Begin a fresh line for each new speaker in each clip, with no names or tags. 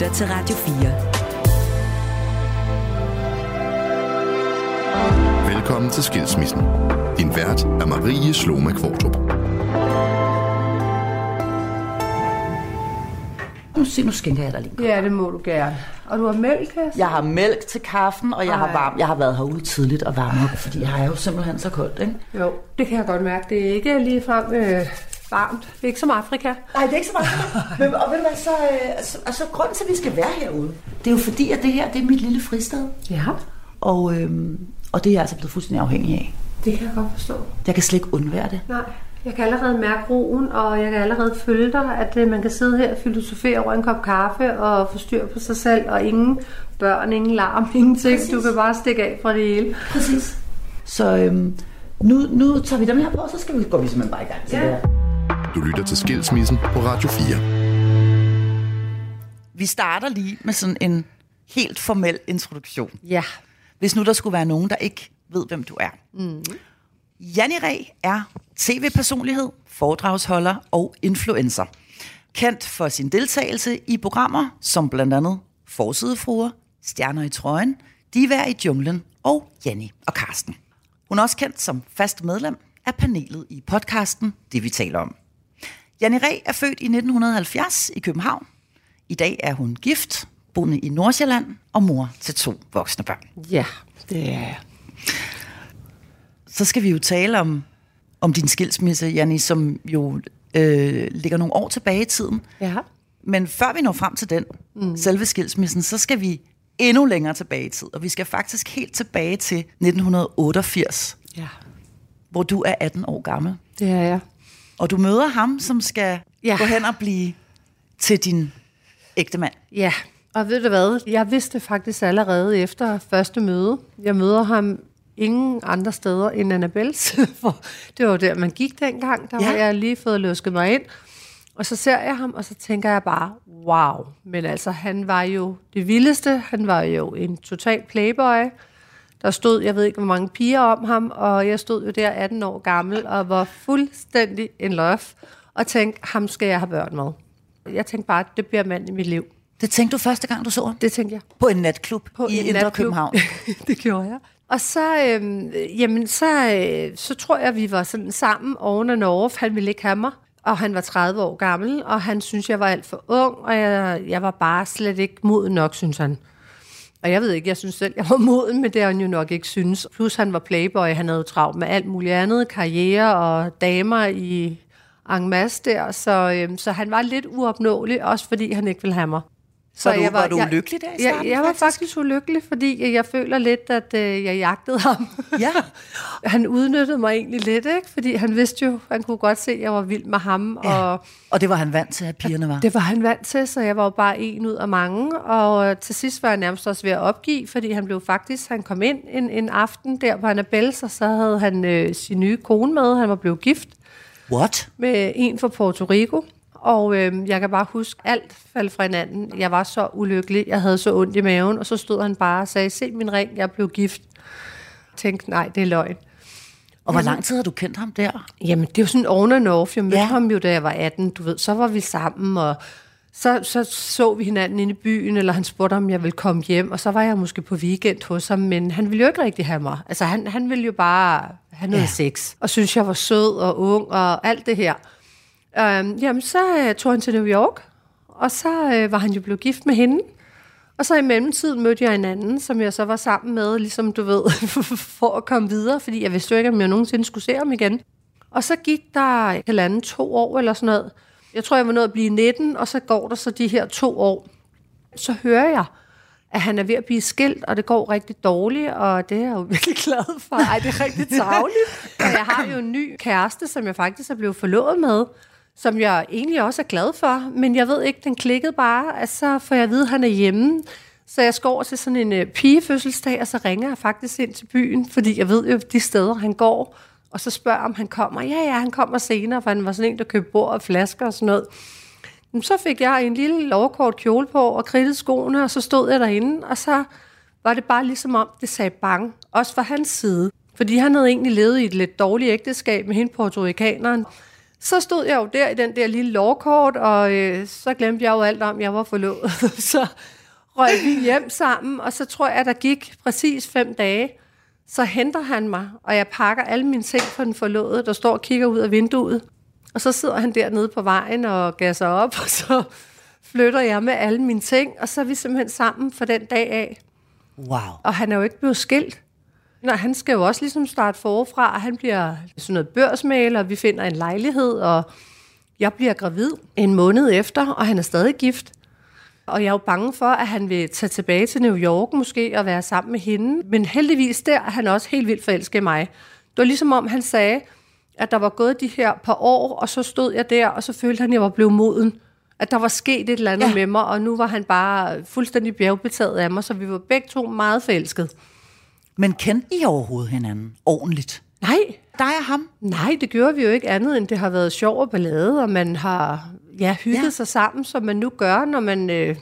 lytter til Radio 4.
Velkommen til Skilsmissen. Din vært er Marie Sloma Kvartrup.
Nu, se, nu skænker jeg dig lige.
Ja, det må du gerne. Og du har mælk, Kirsten?
Jeg har mælk til kaffen, og jeg har,
Ej.
varm, jeg har været herude tidligt og varmet op, fordi jeg er jo simpelthen så koldt, ikke?
Jo, det kan jeg godt mærke. Det er ikke lige frem øh, varmt. Det er ikke som Afrika.
Nej, det er ikke så meget. Men, og ved du hvad, så, øh, altså, altså, grunden til, at vi skal være herude, det er jo fordi, at det her, det er mit lille fristed.
Ja,
Og, øhm, og det er jeg altså blevet fuldstændig afhængig af.
det kan jeg godt forstå.
Jeg kan slet ikke undvære det.
Nej, jeg kan allerede mærke roen, og jeg kan allerede følge dig, at øh, man kan sidde her og filosofere over en kop kaffe og få styr på sig selv, og ingen børn, ingen larm, ingenting.
Præcis.
Du kan bare stikke af fra det hele.
Præcis. Så øhm, nu, nu tager vi dem her på, og så skal vi, går vi simpelthen bare i gang til
Ja.
det her.
Du lytter til Skilsmissen på Radio 4.
Vi starter lige med sådan en helt formel introduktion.
Ja.
Hvis nu der skulle være nogen, der ikke ved, hvem du er. Mm. Janni Ræ er tv-personlighed, foredragsholder og influencer. Kendt for sin deltagelse i programmer som blandt andet Forsidefruer, Stjerner i trøjen, Divær i junglen og Janni og Karsten. Hun er også kendt som fast medlem af panelet i podcasten Det vi taler om. Janni Ræ er født i 1970 i København. I dag er hun gift, boende i Nordsjælland og mor til to voksne børn.
Ja, det er jeg.
Så skal vi jo tale om, om din skilsmisse, Janni, som jo øh, ligger nogle år tilbage i tiden.
Ja.
Men før vi når frem til den, mm. selve skilsmissen, så skal vi endnu længere tilbage i tid. Og vi skal faktisk helt tilbage til 1988,
Ja,
hvor du er 18 år gammel.
det er jeg.
Og du møder ham, som skal
Ja.
gå hen og blive til din ægte mand.
Ja, og ved du hvad? Jeg vidste faktisk allerede efter første møde. Jeg møder ham ingen andre steder end Annabelles. For det var der, man gik dengang. Der ja. Var jeg lige fået løsket mig ind. Og så ser jeg ham, og så tænker jeg bare, wow. Men altså, han var jo det vildeste. Han var jo en total playboy. Der stod, jeg ved ikke, hvor mange piger om ham, og jeg stod jo der 18 år gammel, og var fuldstændig in love, og tænkte, ham skal jeg have børn med. Jeg tænkte bare, det bliver mand i mit liv.
Det tænkte du første gang, du så ham?
Det tænkte jeg.
På en natklub
På
i
en
Indre
natklub.
København.
det gjorde jeg. Og så, øhm, jamen, så, øh, så tror jeg, vi var sådan sammen oven and off. Han ville ikke have mig, og han var 30 år gammel, og han synes jeg var alt for ung, og jeg, jeg var bare slet ikke moden nok, synes han. Og jeg ved ikke, jeg synes selv, jeg var moden, men det har han jo nok ikke synes. Plus han var playboy, han havde jo travlt med alt muligt andet, karriere og damer i en masse der, så, øhm, så han var lidt uopnåelig, også fordi han ikke ville have mig.
Så var du, var, du ulykkelig der i
jeg,
starten?
jeg var faktisk ulykkelig, fordi jeg, jeg føler lidt, at øh, jeg jagtede ham.
Ja.
han udnyttede mig egentlig lidt, ikke? fordi han vidste jo, han kunne godt se, at jeg var vild med ham,
Ja.
og
Og det var han vant til, at pigerne var.
det var han vant til, så jeg var jo bare en ud af mange, og øh, til sidst var jeg nærmest også ved at opgive, fordi han blev faktisk, han kom ind en, en aften der på Annabelles, og så havde han øh, sin nye kone med, han var blevet gift
What?
med en fra Puerto Rico. Og øh, jeg kan bare huske, alt faldt fra hinanden. Jeg var så ulykkelig, jeg havde så ondt i maven, og så stod han bare og sagde, se min ring, jeg blev gift. Jeg tænkte, nej, det er løgn.
Og hvor lang tid har du kendt ham der?
Jamen, det er jo sådan on and off. Jeg mødte
Ja.
ham jo, da jeg var 18, du ved. Så var vi sammen, og så, så så vi hinanden inde i byen, eller han spurgte, om jeg ville komme hjem, og så var jeg måske på weekend hos ham, men han ville jo ikke rigtig have mig. Altså, han, han ville jo bare have noget
ja.
sex, og synes, jeg var sød og ung, og alt det her. Øhm, jamen, så øh, tog han til New York, og så øh, var han jo blevet gift med hende. Og så i mellemtiden mødte jeg en anden, som jeg så var sammen med, ligesom du ved, for at komme videre, fordi jeg vidste jo ikke, om jeg nogensinde skulle se ham igen. Og så gik der halvanden to år eller sådan noget. Jeg tror, jeg var nået at blive 19, og så går der så de her to år. Så hører jeg, at han er ved at blive skilt, og det går rigtig dårligt, og det er jeg jo virkelig glad for. Ej, det er rigtig tageligt. Og jeg har jo en ny kæreste, som jeg faktisk er blevet forlovet med, som jeg egentlig også er glad for, men jeg ved ikke, den klikkede bare, altså, så jeg ved, at han er hjemme. Så jeg skal over til sådan en øh, pigefødselsdag, og så ringer jeg faktisk ind til byen, fordi jeg ved jo de steder, han går, og så spørger om han kommer. Ja, ja, han kommer senere, for han var sådan en, der købte bord og flasker og sådan noget. Men så fik jeg en lille lovkort kjole på og kridtede skoene, og så stod jeg derinde, og så var det bare ligesom om, det sagde bang, også fra hans side. Fordi han havde egentlig levet i et lidt dårligt ægteskab med hende portorikaneren. Så stod jeg jo der i den der lille lovkort, og øh, så glemte jeg jo alt om, jeg var forlovet. så røg vi hjem sammen, og så tror jeg, der gik præcis fem dage. Så henter han mig, og jeg pakker alle mine ting på den forlovede, der står og kigger ud af vinduet. Og så sidder han dernede på vejen og gasser op, og så flytter jeg med alle mine ting, og så er vi simpelthen sammen for den dag af.
Wow.
Og han er jo ikke blevet skilt. Nej, han skal jo også ligesom starte forfra. Han bliver sådan noget børsmaler, vi finder en lejlighed, og jeg bliver gravid en måned efter, og han er stadig gift. Og jeg er jo bange for, at han vil tage tilbage til New York måske og være sammen med hende. Men heldigvis der er han også helt vildt forelsket i mig. Det var ligesom om han sagde, at der var gået de her par år, og så stod jeg der, og så følte han, at jeg var blevet moden. At der var sket et eller andet ja. med mig, og nu var han bare fuldstændig bjergbetaget af mig, så vi var begge to meget forelskede.
Men kendte I overhovedet hinanden ordentligt?
Nej,
Dig og ham?
Nej, det gjorde vi jo ikke andet, end det har været sjov og ballade, og man har ja, hygget
Ja.
sig sammen, som man nu gør, når man øh,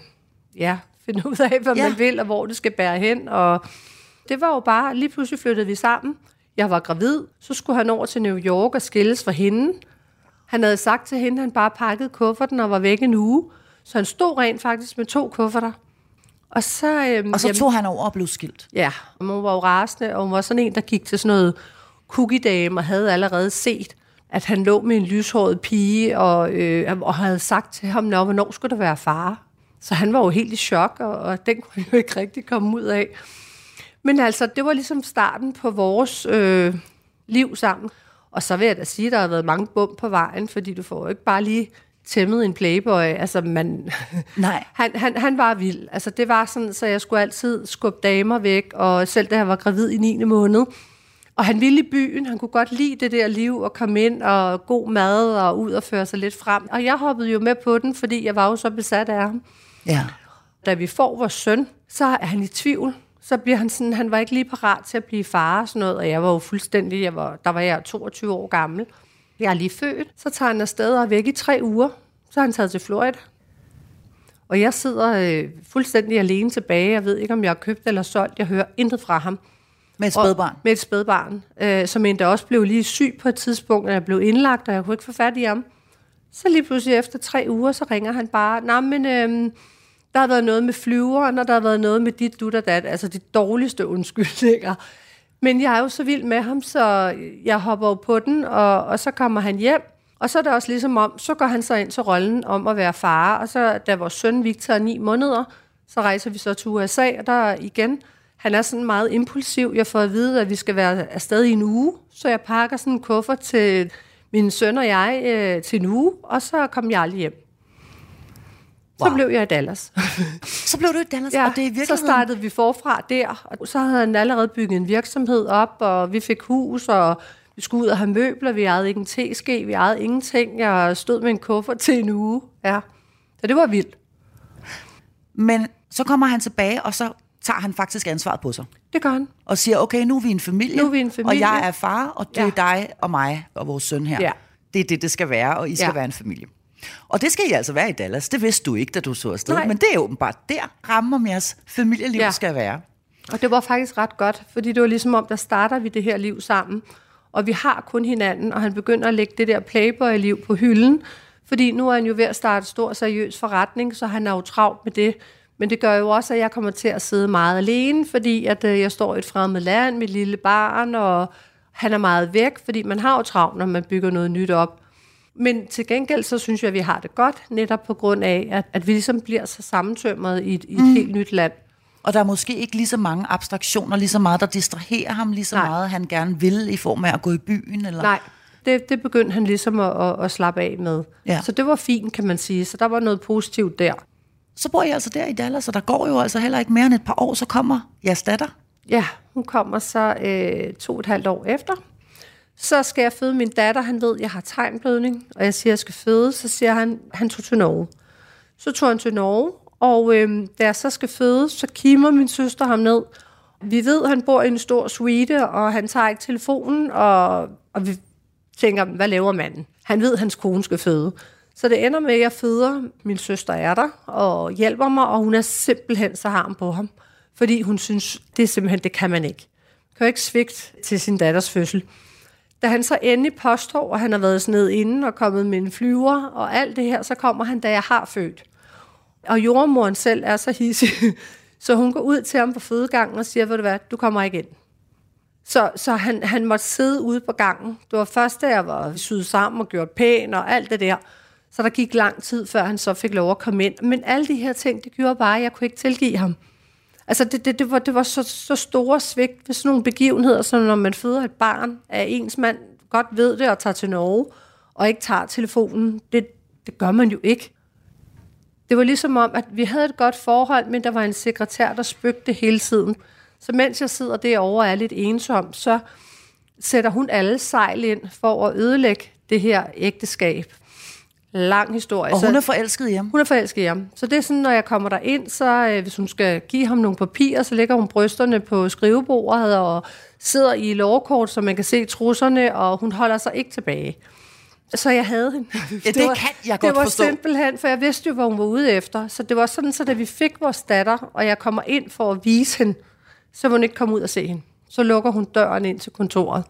ja, finder ud af, hvad
ja.
man vil, og hvor det skal bære hen. Og det var jo bare, lige pludselig flyttede vi sammen. Jeg var gravid, så skulle han over til New York og skilles fra hende. Han havde sagt til hende, at han bare pakkede kufferten og var væk en uge. Så han stod rent faktisk med to kufferter. Og så, øhm,
Og så
jamen-
tog han over og blev skilt.
Ja, og hun var jo rasende, og hun var sådan en, der gik til sådan noget cookie dame og havde allerede set, at han lå med en lyshåret pige, og, øh, og havde sagt til ham, Nå, hvornår skulle der være far? Så han var jo helt i chok, og, og den kunne han jo ikke rigtig komme ud af. Men altså, det var ligesom starten på vores øh, liv sammen. Og så vil jeg da sige, at der har været mange bump på vejen, fordi du får jo ikke bare lige tæmmet en playboy. Altså, man,
Nej.
han, han, han var vild. Altså, det var sådan, så jeg skulle altid skubbe damer væk, og selv da jeg var gravid i 9. måned. Og han ville i byen, han kunne godt lide det der liv, og komme ind, og god mad, og ud og føre sig lidt frem. Og jeg hoppede jo med på den, fordi jeg var jo så besat af ham.
Ja.
Da vi får vores søn, så er han i tvivl. Så bliver han sådan, han var ikke lige parat til at blive far og sådan noget, og jeg var jo fuldstændig, jeg var, der var jeg 22 år gammel. Jeg er lige født, så tager han afsted og er væk i tre uger. Så er han taget til Florida. Og jeg sidder øh, fuldstændig alene tilbage. Jeg ved ikke, om jeg har købt eller solgt. Jeg hører intet fra ham.
Med et
Og-
spædbarn.
Med et spædbarn, øh, som endda også blev lige syg på et tidspunkt, og jeg blev indlagt, og jeg kunne ikke få fat i ham. Så lige pludselig efter tre uger, så ringer han bare, nej, men øh, der har været noget med flyveren, og der har været noget med dit, dut og dat, altså de dårligste undskyldninger. Men jeg er jo så vild med ham, så jeg hopper jo på den, og, og så kommer han hjem, og så er det også ligesom om, så går han så ind til rollen om at være far, og så da vores søn Victor er ni måneder, så rejser vi så til USA, og der igen, han er sådan meget impulsiv. Jeg får at vide, at vi skal være afsted i en uge, så jeg pakker sådan en kuffert til min søn og jeg øh, til en uge, og så kom jeg aldrig hjem. Så
Wow.
blev jeg i Dallas.
Så blev du i Dallas, ja, og det er i
så startede vi forfra der, og så havde han allerede bygget en virksomhed op, og vi fik hus, og vi skulle ud og have møbler, vi ejede ikke en teske, vi ejede ingenting. Jeg stod med en kuffert til en uge. Ja. Så det var vildt.
Men så kommer han tilbage, og så tager han faktisk ansvaret på sig.
Det gør han.
Og siger, okay, nu er vi en familie,
Nu er vi en
og
familie.
jeg er far, og det er
Ja.
dig og mig og vores søn her.
Ja.
Det er det, det skal være, og I skal
Ja.
være en familie. Og det skal I altså være i Dallas. Det vidste du ikke, da du så afsted.
Nej.
Men det er åbenbart der, rammer jeres familieliv
Ja.
skal være.
Og det var faktisk ret godt, fordi det var ligesom om, der starter vi det her liv sammen, og vi har kun hinanden, og han begynder at lægge det der playboy-liv på hylden, fordi nu er han jo ved at starte stor seriøs forretning, så han er jo travlt med det. Men det gør jo også, at jeg kommer til at sidde meget alene, fordi at øh, jeg står i et fremmed land med et lille barn, og han er meget væk, fordi man har jo travlt, når man bygger noget nyt op. Men til gengæld, så synes jeg, at vi har det godt, netop på grund af, at, at vi ligesom bliver så sammentømret i et, i et mm. helt nyt land.
Og der er måske ikke lige så mange abstraktioner, lige så meget, der distraherer ham, lige så
Nej.
meget, han gerne vil i form af at gå i byen. Eller?
Nej, det, det begyndte han ligesom at, at, at slappe af med.
Ja.
Så det var fint, kan man sige. Så der var noget positivt der.
Så bor I altså der i Dallas, og der går jo altså heller ikke mere end et par år, så kommer jeres datter.
Ja, hun kommer så øh, to og et halvt år efter. Så skal jeg føde min datter. Han ved, at jeg har tegnblødning, og jeg siger, at jeg skal føde. Så siger han, han tog til Norge. Så tog han til Norge, og øh, da jeg så skal føde, så kimer min søster ham ned. Vi ved, at han bor i en stor suite, og han tager ikke telefonen, og, og vi tænker, hvad laver manden? Han ved, at hans kone skal føde. Så det ender med, at jeg føder. Min søster er der og hjælper mig, og hun er simpelthen så harm på ham. Fordi hun synes, det er simpelthen, det kan man ikke. Kan jo ikke svigt til sin datters fødsel. Da han så endelig påstår, at han har været ned inden og kommet med en flyver og alt det her, så kommer han, da jeg har født. Og jordmoren selv er så hissig, så hun går ud til ham på fødegangen og siger, ved du hvad, du kommer ikke ind. Så, så han, han måtte sidde ude på gangen. Det var først, da jeg var syet sammen og gjort pæn og alt det der. Så der gik lang tid, før han så fik lov at komme ind. Men alle de her ting, det gjorde bare, at jeg kunne ikke tilgive ham. Altså, det, det, det var, det var så, så store svigt ved sådan nogle begivenheder, som når man føder et barn, at ens mand godt ved det og tager til Norge, og ikke tager telefonen. Det, det gør man jo ikke. Det var ligesom om, at vi havde et godt forhold, men der var en sekretær, der spøgte hele tiden. Så mens jeg sidder derovre og er lidt ensom, så sætter hun alle sejl ind for at ødelægge det her ægteskab. Lang historie.
Og hun
Så-
er forelsket i ham.
hun er forelsket i ham. Så det er sådan, når jeg kommer der ind, så øh, hvis hun skal give ham nogle papirer, så lægger hun brysterne på skrivebordet og sidder i lovkort, så man kan se trusserne, og hun holder sig ikke tilbage. Så jeg havde hende.
Ja, det kan jeg godt
Det var
forstå.
simpelthen, for jeg vidste jo, hvad hun var ude efter. Så det var sådan, så da vi fik vores datter, og jeg kommer ind for at vise hende, så vil hun ikke komme ud og se hende. Så lukker hun døren ind til kontoret.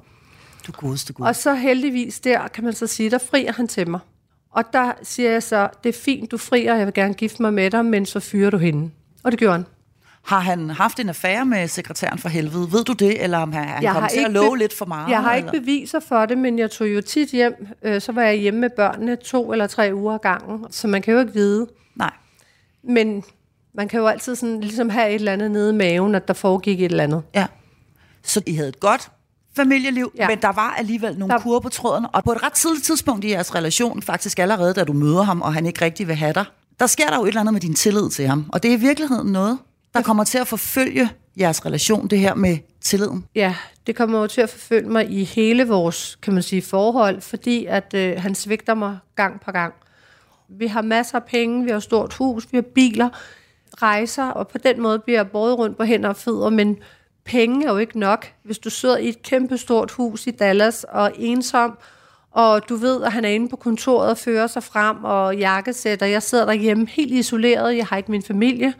Du godeste gud.
Og så heldigvis der, kan man så sige, der frier han til mig. Og der siger jeg så, det er fint, du frier, jeg vil gerne gifte mig med dig, men så fyrer du hende. Og det gjorde han.
Har han haft en affære med sekretæren for helvede? Ved du det, eller om han,
Jeg
kom til at love lidt for meget?
Jeg har
eller?
ikke beviser for det, men jeg tog jo tit hjem. Øh, så var jeg hjemme med børnene to eller tre uger ad gangen, så man kan jo ikke vide.
Nej.
Men man kan jo altid sådan, ligesom have et eller andet nede i maven, at der foregik et eller andet.
Ja. Så I havde et godt familieliv, ja. Men der var alligevel nogle der... Kurver på tråden, og på et ret tidligt tidspunkt i jeres relation, faktisk allerede da du møder ham, og han ikke rigtig vil have dig, der sker der jo et eller andet med din tillid til ham, og det er i virkeligheden noget, der kommer til at forfølge jeres relation, det her med tilliden.
Ja, det kommer jo til at forfølge mig i hele vores, kan man sige, forhold, fordi at øh, han svigter mig gang på gang. Vi har masser af penge, vi har stort hus, vi har biler, rejser, og på den måde bliver jeg båret rundt på hænder og fødder, men penge er jo ikke nok. Hvis du sidder i et kæmpestort hus i Dallas og er ensom, og du ved, at han er inde på kontoret og fører sig frem og jakkesætter. Jeg sidder derhjemme helt isoleret. Jeg har ikke min familie.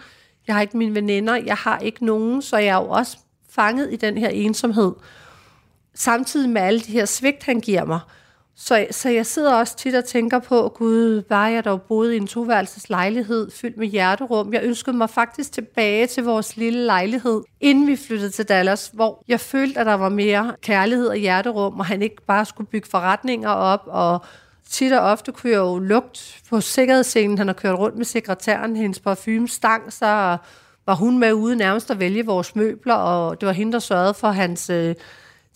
Jeg har ikke mine veninder. Jeg har ikke nogen, så jeg er jo også fanget i den her ensomhed. Samtidig med alle de her svigt, han giver mig. Så, så jeg sidder også tit og tænker på, gud, var jeg dog boede i en toværelses lejlighed fyldt med hjerterum. Jeg ønskede mig faktisk tilbage til vores lille lejlighed, inden vi flyttede til Dallas, hvor jeg følte, at der var mere kærlighed og hjerterum, og han ikke bare skulle bygge forretninger op, og tit og ofte kunne jeg jo lugte på sikkerhedsscenen, han har kørt rundt med sekretæren, hendes parfume stang, så var hun med ude nærmest at vælge vores møbler, og det var hende, der sørgede for hans øh,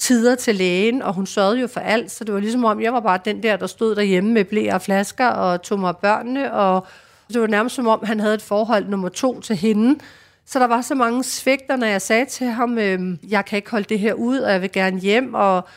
tider til lægen, og hun sørgede jo for alt, så det var ligesom om, jeg var bare den der, der stod derhjemme med blæer og flasker og tog mig af børnene, og det var nærmest som om, han havde et forhold nummer to til hende. Så der var så mange svigter, når jeg sagde til ham, øh, jeg kan ikke holde det her ud, og jeg vil gerne hjem, og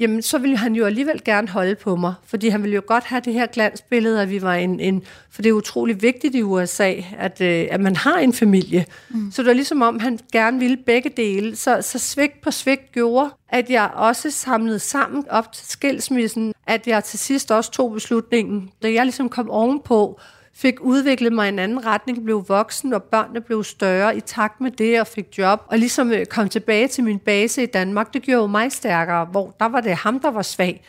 jamen, så ville han jo alligevel gerne holde på mig, fordi han ville jo godt have det her glansbillede, at vi var en, en for det er utrolig vigtigt i USA, at, øh, at man har en familie. Mm. Så det var ligesom om, han gerne ville begge dele. Så, så svigt på svigt gjorde, at jeg også samlede sammen op til skilsmissen, at jeg til sidst også tog beslutningen, da jeg ligesom kom ovenpå, fik udviklet mig i en anden retning, blev voksen, og børnene blev større i takt med det, og fik job, og ligesom øh, kom tilbage til min base i Danmark, det gjorde jo mig stærkere, hvor der var det ham, der var svag.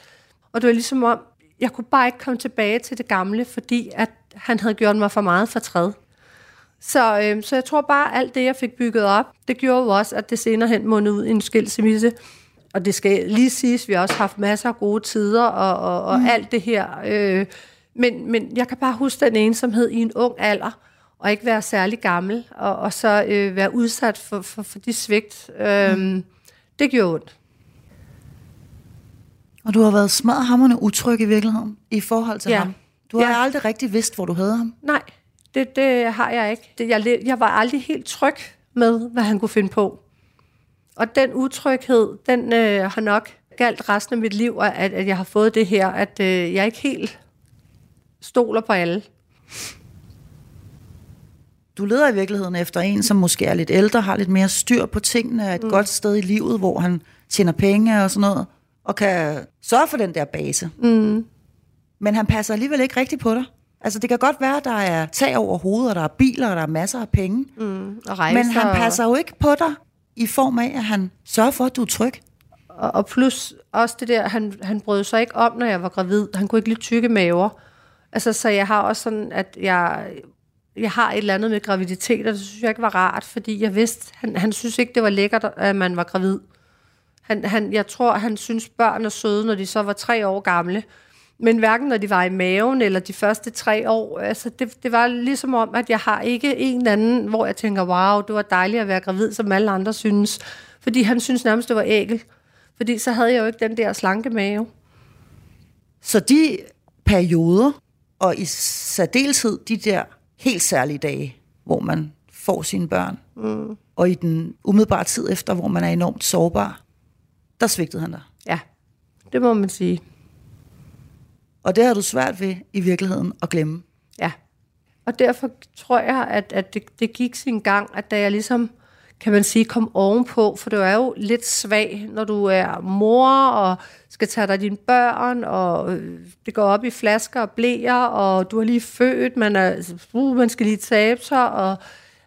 Og det var ligesom om, jeg kunne bare ikke komme tilbage til det gamle, fordi at han havde gjort mig for meget fortræd. Så, øh, så jeg tror bare, alt det, jeg fik bygget op, det gjorde jo også, at det senere hen mundede ud i en skilsmisse. Og det skal lige siges, vi har også haft masser af gode tider og, og, og mm. alt det her. Øh, men, men jeg kan bare huske den ensomhed i en ung alder, og ikke være særlig gammel, og, og så øh, være udsat for, for, for de svigt. Øh, mm. Det gjorde ondt.
Og du har været smadhammerende utryg i virkeligheden i forhold til
Ja.
ham. Du har
Ja.
aldrig rigtig vidst, hvor du havde ham.
Nej, det, det har jeg ikke. Det, jeg, jeg var aldrig helt tryg med, hvad han kunne finde på. Og den utryghed, den øh, har nok galt resten af mit liv, at, at jeg har fået det her, at øh, jeg ikke helt stoler på alle.
Du leder i virkeligheden efter en, som måske er lidt ældre, har lidt mere styr på tingene, er et mm. godt sted i livet, hvor han tjener penge og sådan noget, og kan sørge for den der base. Mm. Men han passer alligevel ikke rigtigt på dig. Altså, det kan godt være, at der er tag over hovedet, og der er biler, og der er masser af penge. Mm.
Og rejser,
Men han passer jo ikke på dig i form af, at han sørger for, at du er tryg.
Og, og plus også det der, han, han brød sig ikke om, når jeg var gravid. Han kunne ikke lide tykke maver. Altså, så jeg har også sådan, at jeg, jeg har et eller andet med graviditet, og det synes jeg ikke var rart, fordi jeg vidste, han, han synes ikke, det var lækkert, at man var gravid. Han, han, jeg tror, han synes, børn er søde, når de så var tre år gamle. Men hverken når de var i maven, eller de første tre år, altså det, det var ligesom om, at jeg har ikke en eller anden, hvor jeg tænker, wow, det var dejligt at være gravid, som alle andre synes. Fordi han synes nærmest, det var ægel. Fordi så havde jeg jo ikke den der slanke mave.
Så de perioder, og i særdeleshed de der helt særlige dage, hvor man får sine børn, mm. og i den umiddelbare tid efter, hvor man er enormt sårbar, der svigtede han dig.
Ja, det må man sige.
Og det har du svært ved i virkeligheden at glemme.
Ja, og derfor tror jeg, at, at det, det gik sin gang, at da jeg ligesom, kan man sige, kom ovenpå, for du er jo lidt svag, når du er mor og skal tage dig dine børn, og øh, det går op i flasker og blæer, og du har lige født, man, er, uh, man skal lige tabe sig, og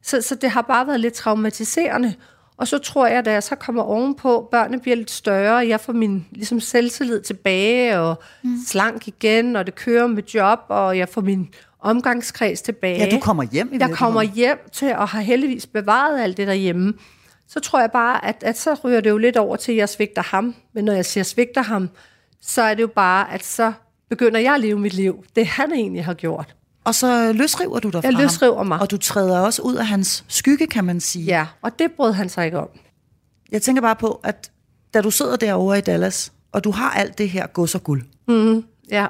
så, så det har bare været lidt traumatiserende. Og så tror jeg, da jeg så kommer ovenpå, børnene bliver lidt større, jeg får min ligesom, selvtillid tilbage, og mm. slank igen, og det kører med job, og jeg får min omgangskreds tilbage.
Ja, du kommer hjem i
Jeg kommer hjem til at have heldigvis bevaret alt det derhjemme. Så tror jeg bare, at, at så ryger det jo lidt over til, at jeg svigter ham. Men når jeg siger svigter ham, så er det jo bare, at så begynder jeg at leve mit liv. Det han egentlig har gjort.
Og så løsriver du dig fra
Jeg løsriver
ham.
mig.
Og du træder også ud af hans skygge, kan man sige.
Ja, og det brød han sig ikke om.
Jeg tænker bare på, at da du sidder derovre i Dallas, og du har alt det her gods og guld,
Mm, ja.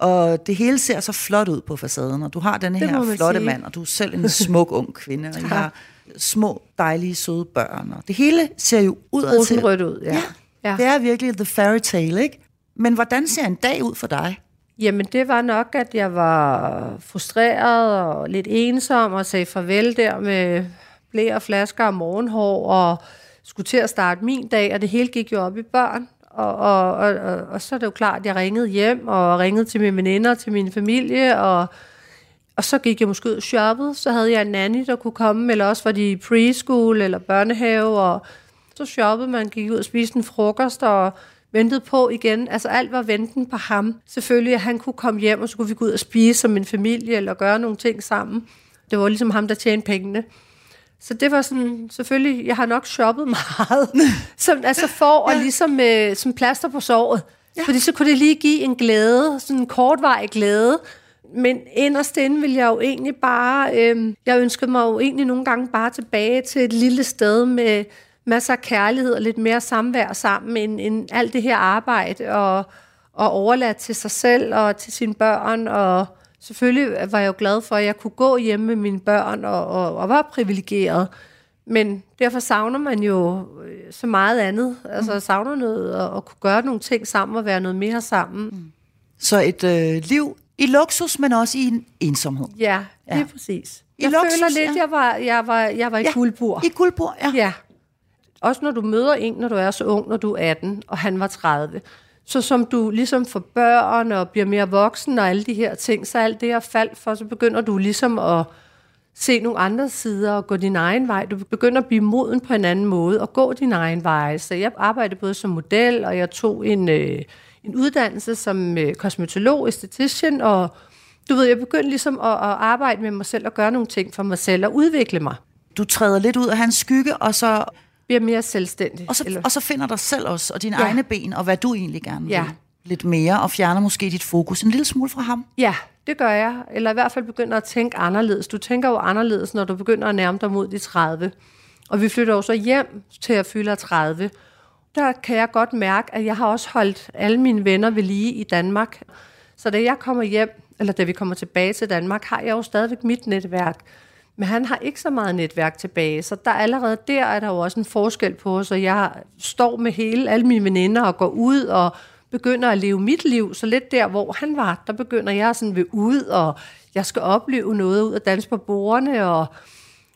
Og det hele ser så flot ud på facaden, og du har den
Det
her flotte
sige.
mand, og du er selv en smuk ung kvinde, og I har små, dejlige, søde børn, og det hele ser jo udad til.
Rosenrødt ud, ja.
Ja,
ja.
det er virkelig the fairy tale, ikke? Men hvordan ser en dag ud for dig?
Jamen, det var nok, at jeg var frustreret og lidt ensom og sagde farvel der med blæ og flasker og morgenhår og skulle til at starte min dag, og det hele gik jo op i børn. Og, og, og, og, og så er det jo klart, at jeg ringede hjem og ringede til mine veninder, til min familie, og, og så gik jeg måske ud og shoppede. Så havde jeg en nanny, der kunne komme, eller også var de i preschool eller børnehave, og så shoppede man, gik ud og spiste en frokost, og ventede på igen. Altså alt var venten på ham. Selvfølgelig, at han kunne komme hjem, og så kunne vi gå ud og spise som en familie, eller gøre nogle ting sammen. Det var ligesom ham, der tjente pengene. Så det var sådan, selvfølgelig, jeg har nok shoppet meget, som, altså for at ligesom øh, som plaster på såret. Ja. Fordi så kunne det lige give en glæde, sådan en kortvarig glæde. Men inderst inde ville jeg jo egentlig bare, øh, jeg ønskede mig jo egentlig nogle gange bare tilbage til et lille sted med masser af kærlighed og lidt mere samvær sammen, end, end alt det her arbejde, og, og overladt til sig selv og til sine børn, og selvfølgelig var jeg jo glad for, at jeg kunne gå hjemme med mine børn og, og, og var privilegeret. Men derfor savner man jo øh, så meget andet. Altså mm. savner noget at, at kunne gøre nogle ting sammen og være noget mere sammen. Mm.
Så et øh, liv i luksus, men også i en ensomhed.
Ja,
Ja.
lige præcis.
I
Jeg
luksus,
føler lidt,
ja.
jeg var, jeg var, jeg var i
Ja,
guldbur.
I guldbord, ja.
Ja. Også når du møder en, når du er så ung, når du er 18, og han var 30. Så som du ligesom får børn og bliver mere voksen og alle de her ting, så alt det her faldt for, så begynder du ligesom at se nogle andre sider og gå din egen vej. Du begynder at blive moden på en anden måde og gå din egen vej. Så jeg arbejdede både som model, og jeg tog en, øh, en uddannelse som øh, kosmetolog, æstetician, og du ved, jeg begyndte ligesom at, at arbejde med mig selv og gøre nogle ting for mig selv og udvikle mig.
Du træder lidt ud af hans skygge, og så,
bliver mere selvstændig.
og så,
eller-
og så finder dig selv også, og dine
Ja.
egne ben, og hvad du egentlig gerne vil.
Ja.
Lidt mere, og fjerner måske dit fokus en lille smule fra ham.
Ja, det gør jeg. Eller i hvert fald begynder at tænke anderledes. Du tænker jo anderledes, når du begynder at nærme dig mod de 30. Og vi flytter jo så hjem til at fylde 30. Der kan jeg godt mærke, at jeg har også holdt alle mine venner ved lige i Danmark. Så da jeg kommer hjem, eller da vi kommer tilbage til Danmark, har jeg jo stadigvæk mit netværk. Men han har ikke så meget netværk tilbage, så der allerede der er der jo også en forskel på og jeg står med hele alle mine veninder og går ud og begynder at leve mit liv, så lidt der, hvor han var, der begynder jeg sådan ved ud, og jeg skal opleve noget ud og danse på bordene, og,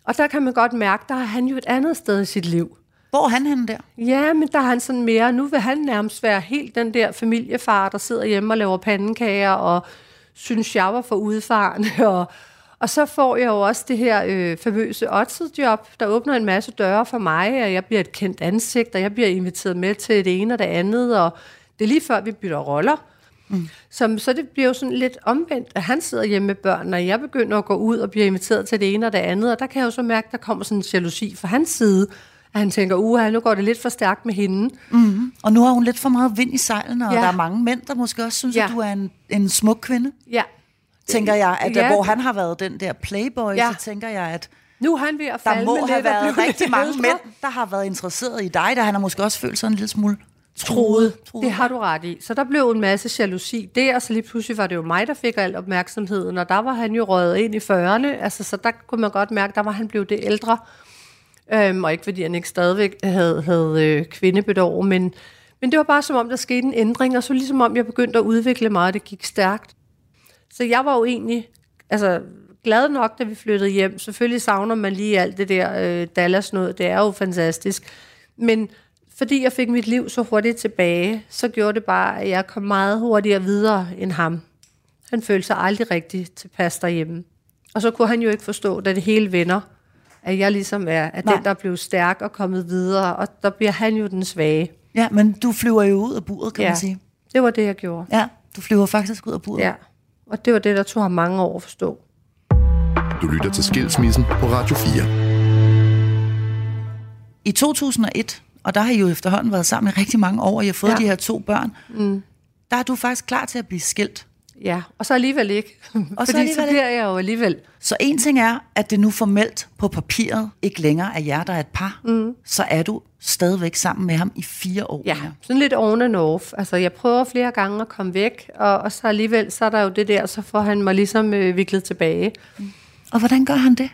og der kan man godt mærke, der er han jo et andet sted i sit liv.
Hvor er han henne der?
Ja, men der er han sådan mere, nu vil han nærmest være helt den der familiefar, der sidder hjemme og laver pandekager, og synes jeg var for udfarende, og, Og så får jeg jo også det her øh, famøse job, der åbner en masse døre for mig, og jeg bliver et kendt ansigt, og jeg bliver inviteret med til det ene og det andet, og det er lige før, vi bytter roller. Mm. Som, så det bliver jo sådan lidt omvendt, at han sidder hjemme med børnene, og jeg begynder at gå ud og bliver inviteret til det ene og det andet, og der kan jeg jo så mærke, at der kommer sådan en jalousi fra hans side, at han tænker, uha, nu går det lidt for stærkt med hende.
Mm-hmm. Og nu har hun lidt for meget vind i sejlene, og ja. der er mange mænd, der måske også synes, ja. at du er en, en smuk kvinde.
Ja.
Tænker jeg, at ja. hvor han har været den der playboy, ja. så tænker jeg, at
nu er han ved at falde
der må have været rigtig mange
ældre.
mænd, der har været interesseret i dig, der han har måske også følt sig en lille smule
troet. Det har du ret i. Så der blev en masse jalousi der, og så lige pludselig var det jo mig, der fik al opmærksomheden, og der var han jo røget ind i 40'erne, altså, så der kunne man godt mærke, der var han blevet det ældre. Øhm, og ikke fordi han ikke stadigvæk havde, havde øh, kvindebedår, men, men det var bare som om, der skete en ændring, og så ligesom om, jeg begyndte at udvikle mig, og det gik stærkt. Så jeg var jo egentlig altså, glad nok, da vi flyttede hjem. Selvfølgelig savner man lige alt det der øh, Dallas noget, det er jo fantastisk. Men fordi jeg fik mit liv så hurtigt tilbage, så gjorde det bare, at jeg kom meget hurtigere videre end ham. Han følte sig aldrig rigtig tilpas derhjemme. Og så kunne han jo ikke forstå, da det hele vender, at jeg ligesom er at den, der blev stærk og kommet videre, og der bliver han jo den svage.
Ja, men du flyver jo ud af buret, kan
ja,
man sige.
det var det, jeg gjorde.
Ja, du flyver faktisk ud af buret.
Ja, og det var det, der tog ham mange år at forstå.
Du lytter til Skilsmissen på Radio 4.
I 2001, og der har I jo efterhånden været sammen i rigtig mange år, og I har fået ja. de her to børn, mm. der er du faktisk klar til at blive skilt.
Ja, og så alligevel ikke. Og så, alligevel så bliver jeg jo alligevel.
Så en ting er, at det nu formelt på papiret ikke længere er jer, der er et par. Mm. Så er du stadigvæk sammen med ham i fire år.
Ja, sådan lidt on and off. Altså, jeg prøver flere gange at komme væk, og, og så alligevel, så er der jo det der, så får han mig ligesom øh, viklet tilbage. Mm.
Og hvordan gør han det?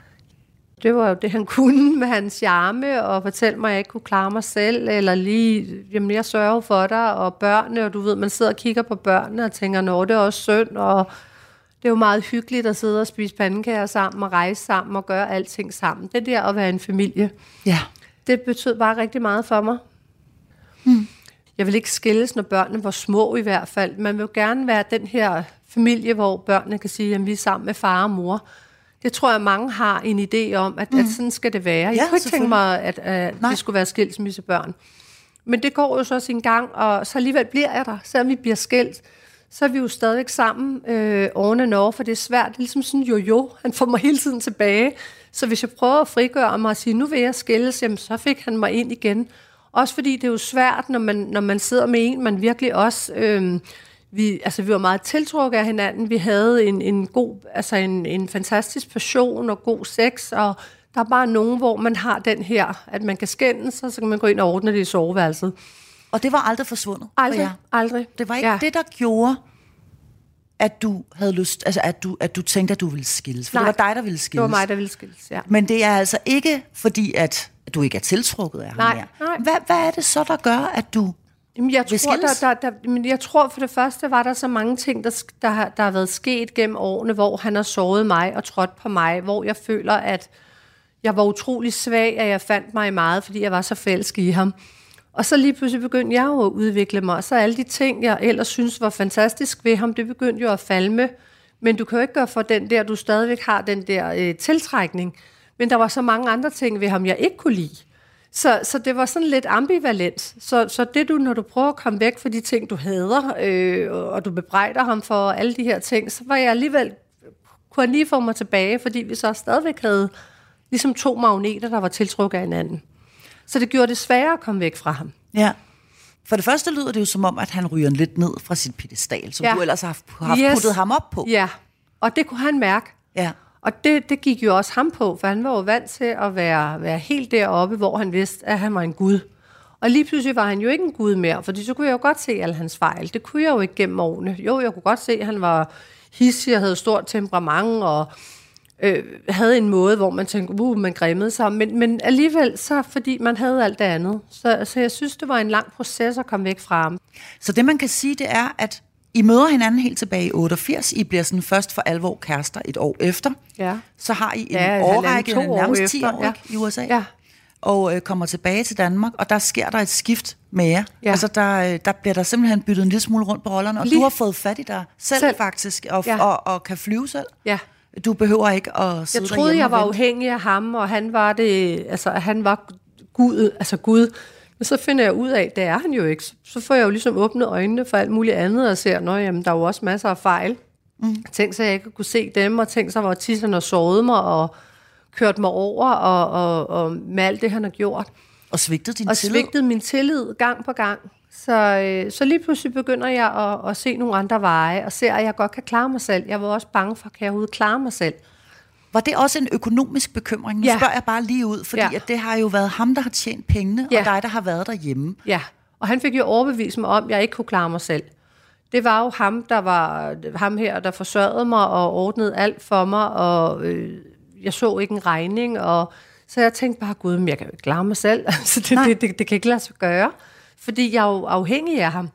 Det var jo det, han kunne med hans charme, og fortælle mig, at jeg ikke kunne klare mig selv, eller lige, jamen jeg sørger for dig, og børnene, og du ved, man sidder og kigger på børnene og tænker, nå, det er også synd, og det er jo meget hyggeligt at sidde og spise pandekager sammen, og rejse sammen, og gøre alting sammen. Det der at være en familie,
ja.
det betød bare rigtig meget for mig. Hmm. Jeg vil ikke skilles, når børnene var små i hvert fald. Man vil jo gerne være den her familie, hvor børnene kan sige, at vi er sammen med far og mor. Det tror jeg, mange har en idé om, at, mm. at sådan skal det være. Jeg ja, kunne ikke tænke mig, at, at det skulle være skilsmissebørn. Men det går jo så sin gang, og så alligevel bliver jeg der. Selvom vi bliver skilt, så er vi jo stadigvæk sammen øh, oven and off, for det er svært. Det er ligesom sådan jo-jo. Han får mig hele tiden tilbage. Så hvis jeg prøver at frigøre mig og sige, nu vil jeg skilles, jamen, så fik han mig ind igen. Også fordi det er jo svært, når man, når man sidder med en, man virkelig også... Øh, vi, altså, vi var meget tiltrukket af hinanden. Vi havde en, en god, altså en, en fantastisk passion og god sex, og der er bare nogen, hvor man har den her, at man kan skændes, og så kan man gå ind og ordne det i soveværelset.
Og det var aldrig forsvundet?
Aldrig, aldrig.
Det var ikke ja. det, der gjorde, at du havde lyst, altså at du, at du tænkte, at du ville skilles? For Nej, det var dig, der ville skilles?
det var mig, der ville skilles, ja.
Men det er altså ikke fordi, at du ikke er tiltrukket af ham
nej,
mere.
Nej.
Hvad, hvad er det så, der gør, at du
Jamen, jeg, tror, der, der, der, men jeg tror for det første, var der så mange ting, der, der, har, der har været sket gennem årene, hvor han har såret mig og trådt på mig, hvor jeg føler, at jeg var utrolig svag, at jeg fandt mig i meget, fordi jeg var så falsk i ham. Og så lige pludselig begyndte jeg jo at udvikle mig, og så alle de ting, jeg ellers synes var fantastisk ved ham, det begyndte jo at falme. Men du kan jo ikke gøre for den der, du stadigvæk har den der øh, tiltrækning. Men der var så mange andre ting ved ham, jeg ikke kunne lide. Så, så det var sådan lidt ambivalent. Så, så det du, når du prøver at komme væk fra de ting, du hader, øh, og du bebrejder ham for alle de her ting, så var jeg alligevel, kunne han lige få mig tilbage, fordi vi så stadigvæk havde ligesom to magneter, der var tiltrukket af hinanden. Så det gjorde det sværere at komme væk fra ham.
Ja. For det første lyder det jo som om, at han ryger lidt ned fra sit pedestal, som ja. du ellers har haft
yes.
puttet ham op på.
Ja, og det kunne han mærke.
Ja.
Og det, det gik jo også ham på, for han var jo vant til at være, være helt deroppe, hvor han vidste, at han var en gud. Og lige pludselig var han jo ikke en gud mere, fordi så kunne jeg jo godt se alle hans fejl. Det kunne jeg jo ikke gennem årene. Jo, jeg kunne godt se, at han var hissig og havde stort temperament og øh, havde en måde, hvor man tænkte, uh, man grimmede sig. Men, men alligevel, så fordi man havde alt det andet. Så, så jeg synes, det var en lang proces at komme væk fra ham.
Så det, man kan sige, det er, at i møder hinanden helt tilbage i 88. I bliver sådan først for alvor kærester et år efter.
Ja.
Så har I en
ja,
årrække,
to år
nærmest
efter,
10 år
ja.
i USA.
Ja.
Og øh, kommer tilbage til Danmark, og der sker der et skift med jer.
Ja.
Altså, der, øh, der bliver der simpelthen byttet en lille smule rundt på rollerne, og
Lige.
du har fået fat i dig selv,
Selv.
faktisk, og,
Ja.
og, og kan flyve selv.
Ja.
Du behøver ikke at sidde
Jeg troede, jeg var afhængig af ham, og han var det, altså han var Gud, altså Gud. Men så finder jeg ud af, at det er han jo ikke. Så får jeg jo ligesom åbnet øjnene for alt muligt andet, og ser, at jamen, der er jo også masser af fejl. Mm. Tænk så, at jeg ikke kunne se dem, og tænk så, hvor tisserne og sårede mig, og kørt mig over, og, og, og med alt det, han har gjort.
Og svigtede din
Og
tillid.
svigtede min tillid gang på gang. Så, øh, så lige pludselig begynder jeg at, at se nogle andre veje, og ser, at jeg godt kan klare mig selv. Jeg var også bange for, kan jeg overhovedet klare mig selv?
Var det også en økonomisk bekymring? Nu
Ja.
spørger jeg bare lige ud, fordi
Ja.
at det har jo været ham, der har tjent pengene,
Ja.
og dig, der har været derhjemme.
Ja, og han fik jo overbevist mig om, at jeg ikke kunne klare mig selv. Det var jo ham, der var ham her, der forsørgede mig og ordnede alt for mig, og øh, jeg så ikke en regning, og så jeg tænkte bare, gud, men jeg kan jo ikke klare mig selv. Altså, det,
Nej.
det, det, det kan ikke lade sig gøre, fordi jeg er jo afhængig af ham.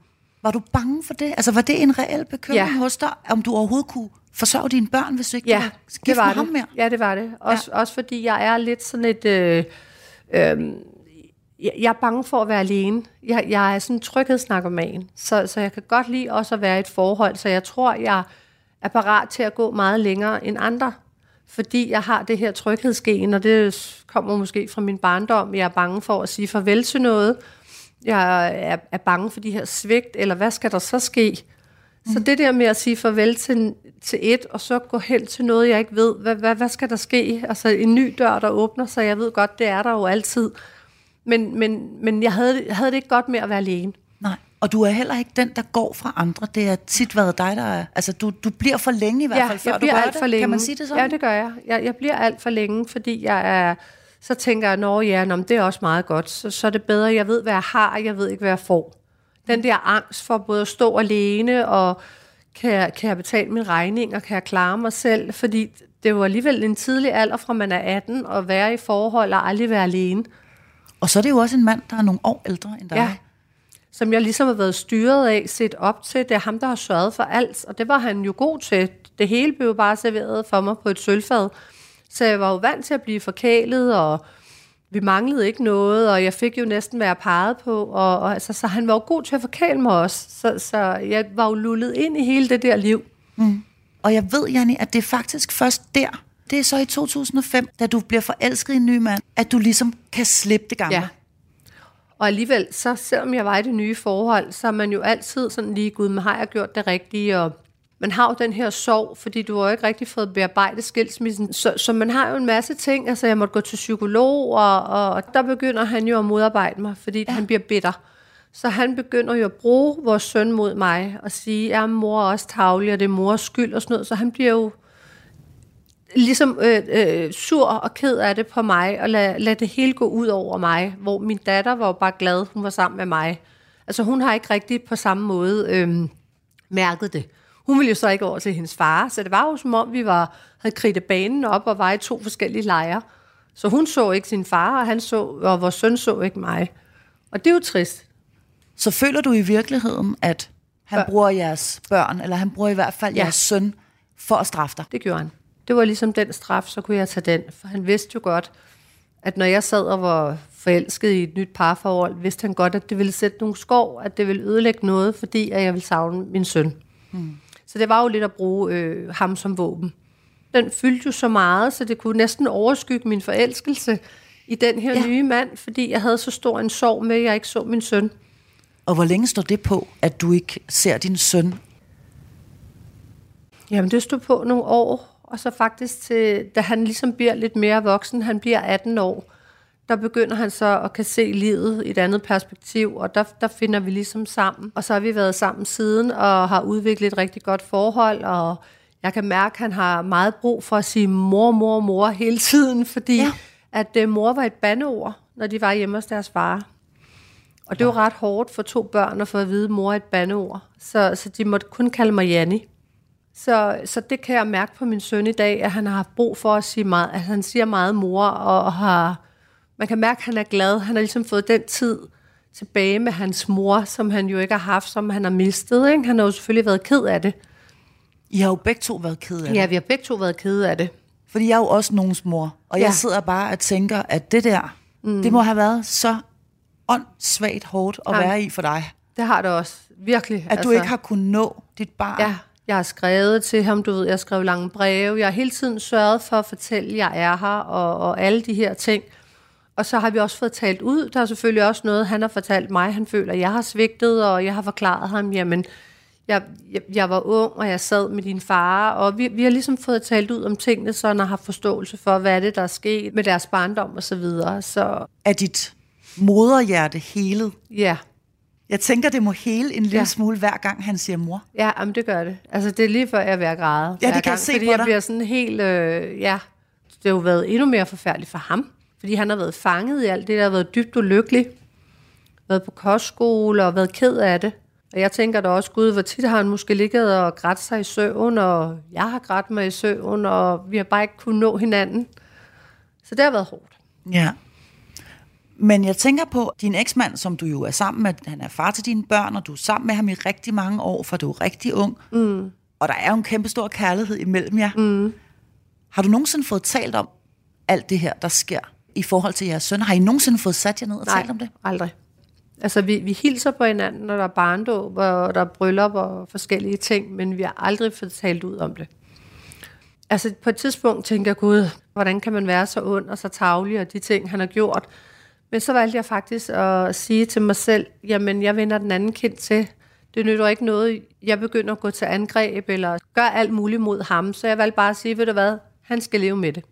Var du bange for det? Altså, var det en reel bekymring
Ja.
hos dig, om du overhovedet kunne forsørge dine børn, hvis du ikke
Ja,
var
det
gift
var
med
det.
ham mere?
Ja, det var det. Også, ja. også fordi jeg er lidt sådan et... Øh, øh, jeg jeg er bange for at være alene. Jeg, jeg er sådan en tryghedsnarkoman, så, så jeg kan godt lide også at være i et forhold, så jeg tror, jeg er parat til at gå meget længere end andre, fordi jeg har det her tryghedsgen, og det kommer måske fra min barndom. Jeg er bange for at sige farvel til noget. Jeg er, er bange for de her svigt, eller hvad skal der så ske? Så det der med at sige farvel til, til et, og så gå hen til noget, jeg ikke ved, hvad, hvad, hvad skal der ske? Altså en ny dør, der åbner sig, jeg ved godt, det er der jo altid. Men, men, men jeg havde, havde det ikke godt med at være alene.
Nej. Og du er heller ikke den, der går fra andre. Det har tit været dig, der er... Altså, du, du bliver for længe i hvert fald, før
jeg
du
bliver
gør
alt
det.
for længe.
Kan man sige det sådan?
Ja, det gør jeg. Jeg, jeg bliver alt for længe, fordi jeg er... Så tænker jeg, nå ja, nå, det er også meget godt. Så, så er det bedre, jeg ved, hvad jeg har, og jeg ved ikke, hvad jeg får. Den der angst for både at stå alene, og kan jeg, kan jeg betale min regning, og kan jeg klare mig selv? Fordi det var alligevel en tidlig alder, fra man er 18, at være i forhold og aldrig være alene.
Og så er det jo også en mand, der er nogle år ældre end dig.
Ja. Som jeg ligesom har været styret af, set op til. Det er ham, der har sørget for alt, og det var han jo god til. Det hele blev bare serveret for mig på et sølvfad. Så jeg var jo vant til at blive forkælet, og vi manglede ikke noget, og jeg fik jo næsten være peget på. Og, og altså, så han var jo god til at forkæle mig også. Så, så jeg var jo lullet ind i hele det der liv.
Og jeg ved, Janni, at det er faktisk først der, det er så i 2005, da du bliver forelsket i en ny mand, at du ligesom kan slippe det gamle.
Ja. Og alligevel, så selvom jeg var i det nye forhold, så er man jo altid sådan lige, gud, men har jeg gjort det rigtige? Og man har jo den her sorg, fordi du har jo ikke rigtig fået bearbejdet skilsmissen. Så, så man har jo en masse ting. Altså, jeg måtte gå til psykolog, og, og der begynder han jo at modarbejde mig, fordi ja. han bliver bitter. Så han begynder jo at bruge vores søn mod mig, og sige, at mor er også tavlig, og det er mors skyld og sådan noget. Så han bliver jo ligesom øh, øh, sur og ked af det på mig, og lad, lad det hele gå ud over mig, hvor min datter var jo bare glad, hun var sammen med mig. Altså hun har ikke rigtig på samme måde øh, mærket det. Hun ville jo så ikke over til hendes far, så det var jo som om, vi var, havde kridtet banen op og var i to forskellige lejre. Så hun så ikke sin far, og, han så, og vores søn så ikke mig. Og det er jo trist.
Så føler du i virkeligheden, at han
Børn.
bruger jeres børn, eller han bruger i hvert fald
Ja.
jeres søn, for at straffe dig?
Det gjorde han. Det var ligesom den straf, så kunne jeg tage den. For han vidste jo godt, at når jeg sad og var forelsket i et nyt parforhold, vidste han godt, at det ville sætte nogle skov, at det ville ødelægge noget, fordi at jeg ville savne min søn. Mm. Så det var jo lidt at bruge øh, ham som våben. Den fyldte jo så meget, så det kunne næsten overskygge min forelskelse i den her
Ja.
nye mand, fordi jeg havde så stor en sorg med, at jeg ikke så min søn.
Og hvor længe står det på, at du ikke ser din søn?
Jamen, det stod på nogle år, og så faktisk til, da han ligesom bliver lidt mere voksen, han bliver 18 år, der begynder han så at kan se livet i et andet perspektiv, og der, der finder vi ligesom sammen. Og så har vi været sammen siden, og har udviklet et rigtig godt forhold, og jeg kan mærke, at han har meget brug for at sige mor, mor, mor hele tiden, fordi
Ja.
at uh, mor var et bandeord, når de var hjemme hos deres far. Og det var ret hårdt for to børn at få at vide, at mor er et bandeord. Så, så de måtte kun kalde mig Janni. Så, så det kan jeg mærke på min søn i dag, at han har haft brug for at sige meget, at han siger meget mor, og har, man kan mærke, at han er glad. Han har ligesom fået den tid tilbage med hans mor, som han jo ikke har haft, som han har mistet. Ikke? Han har jo selvfølgelig været ked af det.
I har jo begge to været ked af det.
Ja, vi har begge to været kede af det.
Fordi jeg er jo også nogens mor, og jeg
Ja.
sidder bare og tænker, at det der, mm. det må have været så åndssvagt hårdt at
Ja.
være i for dig.
Det har det også. Virkelig.
At altså, du ikke har kunnet nå dit barn
Ja. Jeg har skrevet til ham, du ved, jeg har skrevet lange breve. Jeg har hele tiden sørget for at fortælle, at jeg er her, og, og alle de her ting. Og så har vi også fået talt ud. Der er selvfølgelig også noget, han har fortalt mig. Han føler, jeg har svigtet, og jeg har forklaret ham, jamen, jeg, jeg, jeg var ung, og jeg sad med din far, og vi, vi har ligesom fået talt ud om tingene, så han har forståelse for, hvad det, der er sket med deres barndom og så videre. Så
Er dit moderhjerte helet?
ja,
Jeg tænker, det må hele en lille
Ja.
smule, hver gang han siger mor.
ja jamen, det gør det. Altså, det er lige før, jeg er ved at græde.
Ja, det kan jeg
gang,
se
fordi
på
jeg
dig.
bliver sådan helt, øh, ja, det har jo været endnu mere forfærdeligt for ham, fordi han har været fanget i alt det, der har været dybt ulykkelig, været på kostskole og været ked af det. Og jeg tænker da også, gud, hvor tit har han måske ligget og grædt sig i søvn, og jeg har grædt mig i søvn, og vi har bare ikke kunnet nå hinanden. Så det har været hårdt.
Ja. Men jeg tænker på din eksmand, som du jo er sammen med, han er far til dine børn, og du er sammen med ham i rigtig mange år, for du er rigtig ung. Mm. Og der er jo en kæmpe stor kærlighed imellem jer. Mm. Har du nogensinde fået talt om alt det her, der sker i forhold til jeres søn? Har I nogensinde fået sat jer ned og talt om det?
aldrig. Altså, vi, vi hilser på hinanden, når der er barndåb, og der er bryllup og forskellige ting, men vi har aldrig fået talt ud om det. Altså, på et tidspunkt tænkte jeg, gud, hvordan kan man være så ond og så tavlig, og de ting, han har gjort. Men så valgte jeg faktisk at sige til mig selv, jamen, jeg vender den anden kind til. Det nytter ikke noget, jeg begynder at gå til angreb, eller gøre alt muligt mod ham. Så jeg valgte bare at sige, ved du hvad, han skal leve med det.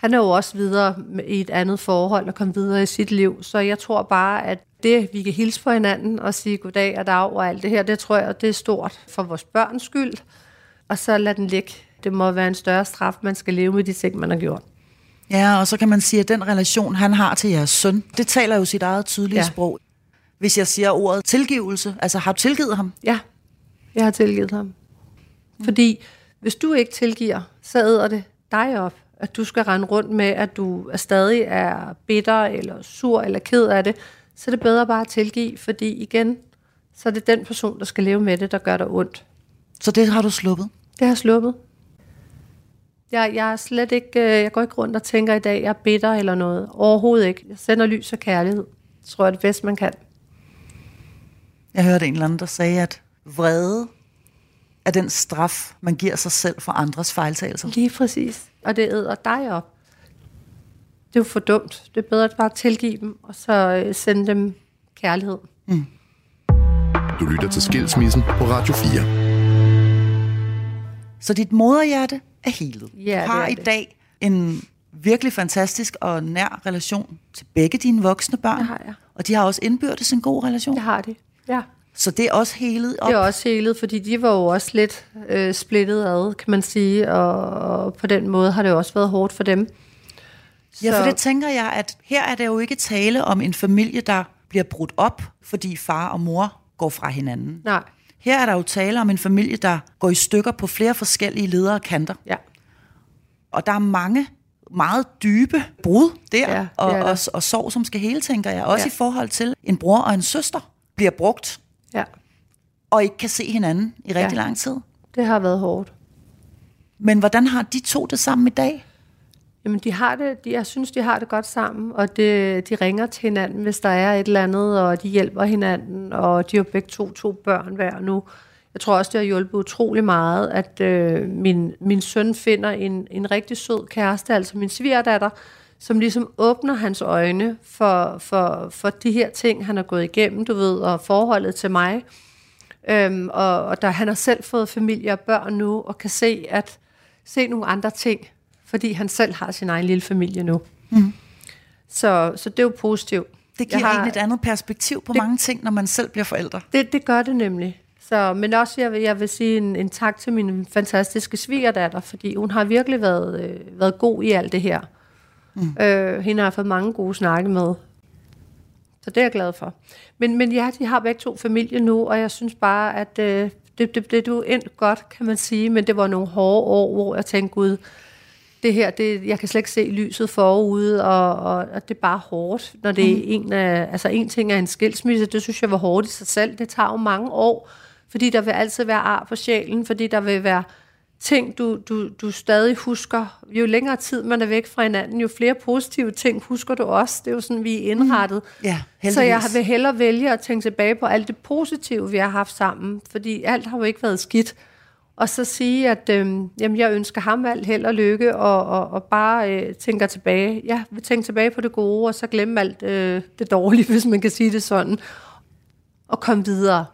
Han er jo også videre i et andet forhold og kom videre i sit liv. Så jeg tror bare, at det, vi kan hilse på hinanden og sige goddag og dag og alt det her, det tror jeg, det er stort for vores børns skyld. Og så lad den ligge. Det må være en større straf, man skal leve med de ting, man har gjort.
Ja, og så kan man sige, at den relation, han har til jeres søn, det taler jo sit eget tydelige. Ja. sprog. Hvis jeg siger ordet tilgivelse, altså har du tilgivet ham?
Ja, jeg har tilgivet ham. Fordi hvis du ikke tilgiver, så æder det dig op. At du skal rende rundt med, at du stadig er bitter, eller sur, eller ked af det. Så er det bedre bare at tilgive, fordi igen, så er det den person, der skal leve med det, der gør dig ondt.
Så det har du sluppet?
Det har sluppet. Jeg, jeg er slet ikke, øh, jeg går ikke rundt og tænker i dag, jeg er bitter eller noget. Overhovedet ikke. Jeg sender lys og kærlighed. Det tror jeg det bedste, man kan.
Jeg hørte en eller anden, der sagde, at vrede er den straf, man giver sig selv for andres fejltagelser.
Lige præcis. Og det æder dig op. Det er jo for dumt. Det er bedre at bare tilgive dem, og så øh, sende dem kærlighed.
Du lytter til Skilsmissen på Radio 4.
Så dit moderhjerte er helet.
Ja,
du har
det er
i
det.
dag en virkelig fantastisk og nær relation til begge dine voksne børn.
Det har jeg.
Og de har også indbyrdes en god relation.
Det har de. Ja.
Så det er også helet op.
Det er også helet, fordi de var jo også lidt øh, splittet ad, kan man sige, og, og på den måde har det også været hårdt for dem.
Ja, for det tænker jeg, at her er der jo ikke tale om en familie, der bliver brudt op, fordi far og mor går fra hinanden.
Nej,
Her er der jo tale om en familie, der går i stykker på flere forskellige ledere og kanter.
ja.
Og der er mange meget dybe brud der,
Ja, det
og, og, og sorg, som skal hele, tænker jeg. Også
Ja.
i forhold til en bror og en søster bliver brugt,
Ja,
og ikke kan se hinanden i rigtig
Ja.
lang tid.
det har været hårdt.
Men hvordan har de to det sammen i dag?
Jamen, de har det, de, jeg synes, de har det godt sammen, og det, de ringer til hinanden, hvis der er et eller andet, og de hjælper hinanden, og de har begge to to børn hver nu. Jeg tror også, det har hjulpet utrolig meget, at øh, min, min søn finder en, en rigtig sød kæreste, altså min svigerdatter, som ligesom åbner hans øjne for, for, for de her ting, han har gået igennem, du ved, og forholdet til mig. Øhm, og, og der, han har selv fået familie og børn nu, og kan se, at se nogle andre ting, fordi han selv har sin egen lille familie nu. Mm. Så, så det er jo positivt.
Det giver
Jeg har-
egentlig et andet perspektiv på
Det-
mange ting, når man selv bliver forældre.
Det, det gør det nemlig. Så, men også, jeg vil, jeg vil sige en, en tak til min fantastiske svigerdatter, fordi hun har virkelig været, øh, været god i alt det her. Mm. Øh, hende har jeg fået mange gode snakke med. Så det er jeg glad for. Men, men ja, de har begge to familie nu, og jeg synes bare, at øh, det, det, det du endt godt, kan man sige, men det var nogle hårde år, hvor jeg tænkte, gud, det her, det, jeg kan slet ikke se lyset forude, og, og, og det er bare hårdt, når det er en af, altså en ting er en skilsmisse, det synes jeg var hårdt i sig selv, det tager jo mange år, fordi der vil altid være ar på sjælen, fordi der vil være ting, du, du, du stadig husker. Jo længere tid man er væk fra hinanden, jo flere positive ting husker du også. Det er jo sådan, vi er indrettet.
Ja,
Så jeg vil hellere vælge at tænke tilbage på alt det positive, vi har haft sammen, fordi alt har jo ikke været skidt. og så sige, at øh, jamen, jeg ønsker ham alt held og lykke, og, og, og bare øh, tænker tilbage. Ja, vil tænke tilbage på det gode, og så glemme alt øh, det dårlige, hvis man kan sige det sådan, og komme videre.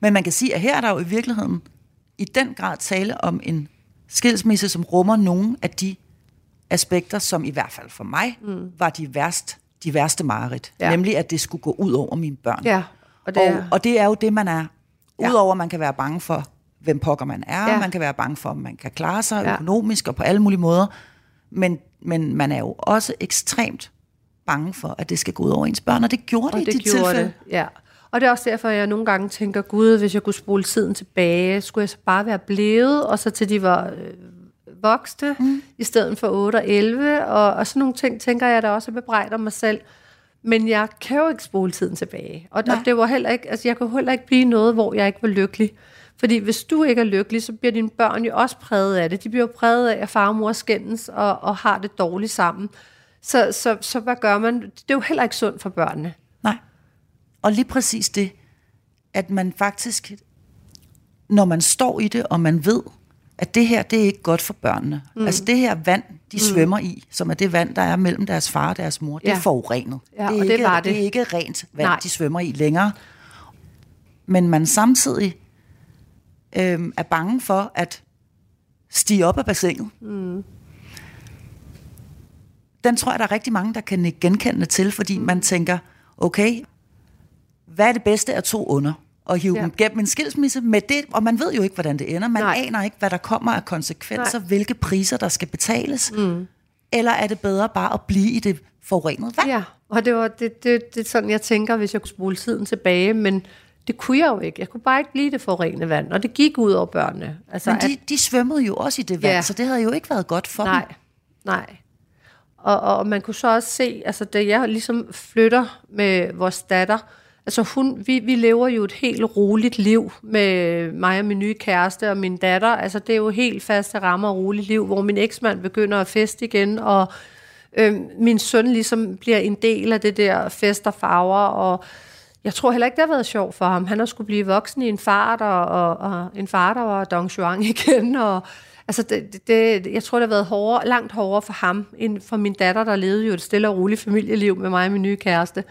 Men man kan sige, at her er der jo i virkeligheden i den grad tale om en skilsmisse, som rummer nogle af de aspekter, som i hvert fald for mig mm. var de, værst, de værste mareridt.
Ja.
Nemlig, at det skulle gå ud over mine børn.
Ja, og det
og,
er,
og det er jo det, man er. Udover at man kan være bange for, hvem pokker man er,
Ja.
man kan være bange for, om man kan klare sig
Ja.
økonomisk og på alle mulige måder, men, men man er jo også ekstremt bange for, at det skal gå ud over ens børn, og det gjorde
og
det, i
det
dit
gjorde
tilfælde.
det. Ja. Og det er også derfor, jeg nogle gange tænker, gud, hvis jeg kunne spole tiden tilbage, skulle jeg så bare være blevet, og så til de var øh, voksne, mm. i stedet for 8 og 11, og, og sådan nogle ting, tænker jeg da også, at bebrejder mig selv. Men jeg kan jo ikke spole tiden tilbage. Og, og
Nej.
det var heller ikke, altså jeg kunne heller ikke blive noget, hvor jeg ikke var lykkelig. Fordi hvis du ikke er lykkelig, så bliver dine børn jo også præget af det. De bliver jo præget af, at far og mor skændes og, og har det dårligt sammen. Så, så, så hvad gør man? Det er jo heller ikke sundt for børnene.
Og lige præcis det, at man faktisk, når man står i det, og man ved, at det her, det er ikke godt for børnene. Mm. Altså det her vand, de mm. svømmer i, som er det vand, der er mellem deres far og deres mor, det
Ja.
er forurenet.
Ja,
det, er
og det
ikke,
var det.
det er ikke rent vand,
Nej.
De svømmer i længere. Men man samtidig øhm, er bange for at stige op af bassinet. Mm. Den tror jeg, der er rigtig mange, der kan nikke genkendende til, fordi man tænker, okay, hvad er det bedste af to under? Og hive
Ja.
dem gennem en skilsmisse med det, og man ved jo ikke, hvordan det ender. Man
Nej.
Nej. aner ikke, hvad der kommer af konsekvenser,
Nej.
Nej. hvilke priser, der skal betales. Mm. Eller er det bedre bare at blive i det forurenede vand?
Ja, og det var det, det, det er sådan, jeg tænker, hvis jeg kunne spole tiden tilbage, men det kunne jeg jo ikke. Jeg kunne bare ikke blive det forurenede vand, og det gik ud over børnene. Altså,
Men de, de svømmede jo også i det vand,
Ja.
så det havde jo ikke været godt for
nej,
dem.
nej. Og, og man kunne så også se, altså da jeg ligesom flytter med vores datter, altså hun, vi, vi lever jo et helt roligt liv med mig og min nye kæreste og min datter. Altså det er jo helt faste rammer og roligt liv, hvor min eksmand begynder at feste igen, og øh, min søn ligesom bliver en del af det der fest og farver, og jeg tror heller ikke, det har været sjovt for ham. Han har skulle blive voksen i en fart, og, og, og en far, der var Don Juan igen, og altså det, det- det, jeg tror, det har været hårdere, langt hårdere for ham, end for min datter, der levede jo et stille og roligt familieliv med mig og min nye kæreste.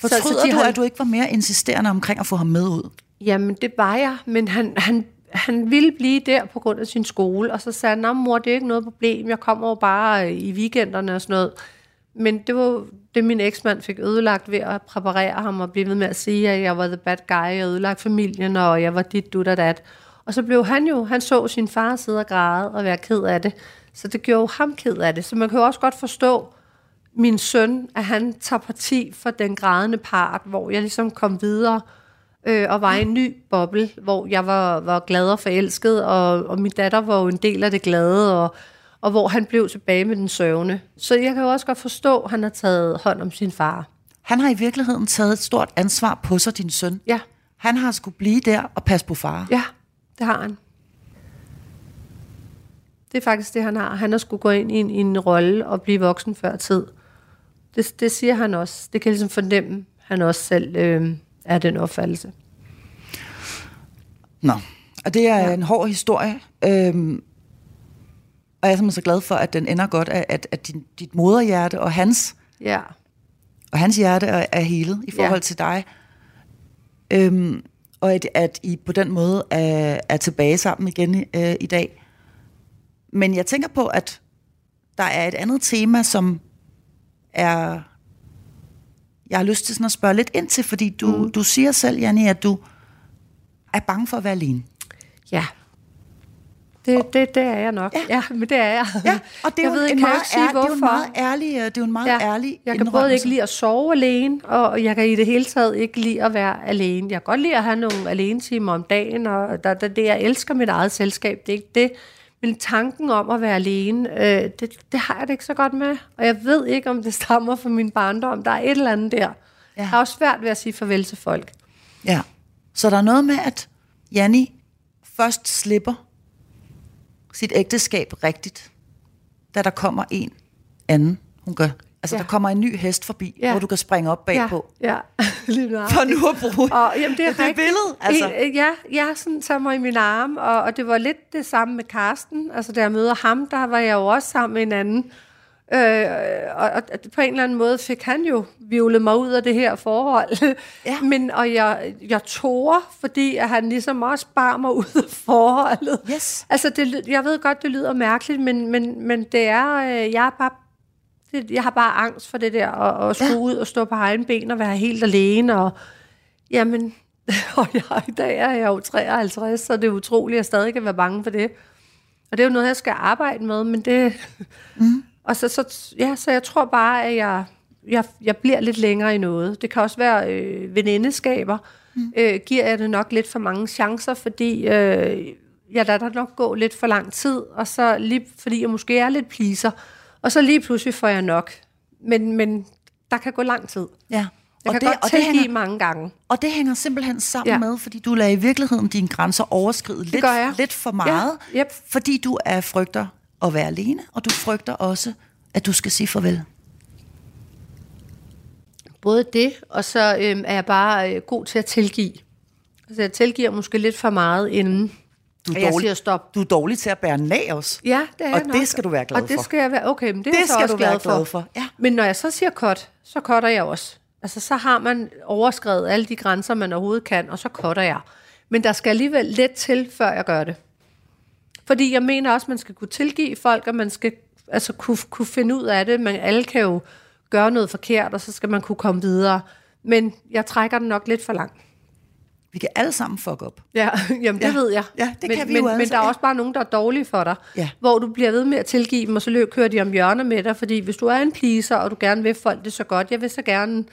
Fortryder
de
du,
har-
at du ikke var mere insisterende omkring at få ham med ud?
Jamen, det var jeg, men han, han, han ville blive der på grund af sin skole, og så sagde han, "Nå, mor, det er ikke noget problem, jeg kommer jo bare øh, i weekenderne og sådan noget. Men det var det, min eksmand fik ødelagt ved at præparere ham og blive ved med at sige, at jeg var the bad guy, jeg ødelagt familien, og jeg var dit, du, da, dat. Og så blev han jo, han så sin far sidde og græde og være ked af det. Så det gjorde jo ham ked af det. Så man kan jo også godt forstå, min søn, at han tager parti for den grædende part, hvor jeg ligesom kom videre øh, og var i en ny boble, hvor jeg var, var glad og forelsket, og, og min datter var jo en del af det glade, og, og hvor han blev tilbage med den sørgende. Så jeg kan jo også godt forstå, at han har taget hånd om sin far.
Han har i virkeligheden taget et stort ansvar på sig, din søn.
Ja,
Han har skulle blive der og passe på far.
ja, det har han. Det er faktisk det, han har. Han har skulle gå ind i en, i en rolle og blive voksen før tid. Det, det siger han også. Det kan jeg ligesom fornemme, han også selv øh, er den opfattelse.
Nå, og det er ja. en hård historie. Øhm, og jeg er simpelthen så glad for, at den ender godt, at, at, at din, dit moderhjerte og hans,
Ja,
og hans hjerte er, er helet i forhold
Ja.
ja. til dig. Øhm, og at, at I på den måde er, er tilbage sammen igen øh, i dag. Men jeg tænker på, at der er et andet tema, som er... Jeg har lyst til sådan at spørge lidt ind til, fordi du, mm. du siger selv, Janni, at du er bange for at være alene.
ja. Det, det, det er jeg nok. Ja. ja, men det er jeg.
Ja, og det er,
jeg
jo
ved,
en meget,
ikke sige,
ær, det er en meget ærlig, øh, det er jo en meget ja, ærlig
jeg kan både ikke lide at sove alene, og jeg kan i det hele taget ikke lide at være alene. Jeg kan godt lide at have nogle alene-timer om dagen, og der, der, det, jeg elsker mit eget selskab, det er ikke det. Men tanken om at være alene, øh, det, det har jeg det ikke så godt med. Og jeg ved ikke, om det stammer fra min barndom. Der er et eller andet der. Ja. Jeg har også svært ved at sige farvel til folk.
Ja. Så der er noget med, at Janni først slipper sit ægteskab rigtigt, da der kommer en anden. Hun gør Altså,
Ja.
der kommer en ny hest forbi,
Ja.
hvor du kan springe op bagpå.
Ja, ja. lige nøjagtigt.
For nu at bruge
Og, jamen, det er
det
rigtigt.
billede. Altså.
En, øh, ja, jeg sådan tager mig i min arm, og, og det var lidt det samme med Karsten. Altså, da jeg møder ham, der var jeg jo også sammen med en anden. Øh, og, og på en eller anden måde fik han jo vivlet mig ud af det her forhold.
Ja.
Men, og jeg, jeg tog, fordi at han ligesom også bar mig ud af forholdet.
Yes.
Altså, det, jeg ved godt, det lyder mærkeligt, men, men, men det er, øh, jeg er bare det, jeg har bare angst for det der, at, at skulle ja. ud og stå på egen ben og være helt alene, og jamen, og jeg, i dag er jeg jo 53, så det er utroligt, at jeg stadig kan være bange for det. Og det er jo noget, jeg skal arbejde med, men det... Mm. Og så, så, ja, så jeg tror bare, at jeg, jeg, jeg bliver lidt længere i noget. Det kan også være øh, venindeskaber. Mm. Øh, giver jeg det nok lidt for mange chancer, fordi øh, jeg lader der nok gå lidt for lang tid, og så lige, fordi jeg måske er lidt pleaser, og så lige pludselig får jeg nok. Men, men der kan gå lang tid.
Ja.
Jeg kan
det,
godt
og, det hænger,
mange gange.
og det hænger simpelthen sammen
Ja.
med, fordi du lader i virkeligheden dine grænser overskride lidt, lidt for meget,
Ja, yep.
fordi du er frygter at være alene, og du frygter også, at du skal sige farvel.
Både det, og så øhm, er jeg bare øh, god til at tilgive. Altså jeg tilgiver måske lidt for meget, inden
Du er,
jeg
dårlig,
siger stop.
du er dårlig til at bære nag også.
Ja, det er
Og
nok.
det skal du være glad
og det
for.
skal jeg være, okay, men det, er
Det
jeg så
skal
også
du være
glad for.
glad for, ja.
Men når jeg så siger cut, så cutter jeg også. Altså så har man overskrevet alle de grænser, man overhovedet kan, og så cutter jeg. Men der skal alligevel lidt til, før jeg gør det. Fordi jeg mener også, at man skal kunne tilgive folk, og man skal altså, kunne, kunne finde ud af det. Man, alle kan jo gøre noget forkert, og så skal man kunne komme videre. Men jeg trækker den nok lidt for langt.
Vi kan alle sammen fuck op.
Ja, jamen det
Ja.
ved jeg.
Ja, det
men,
kan vi
men,
jo alle
Men der er også bare nogen, der er dårlige for dig.
Ja.
Hvor du bliver ved med at tilgive dem, og så løb, kører de om hjørner med dig. Fordi hvis du er en pleaser, og du gerne vil folk det så godt, jeg vil så gerne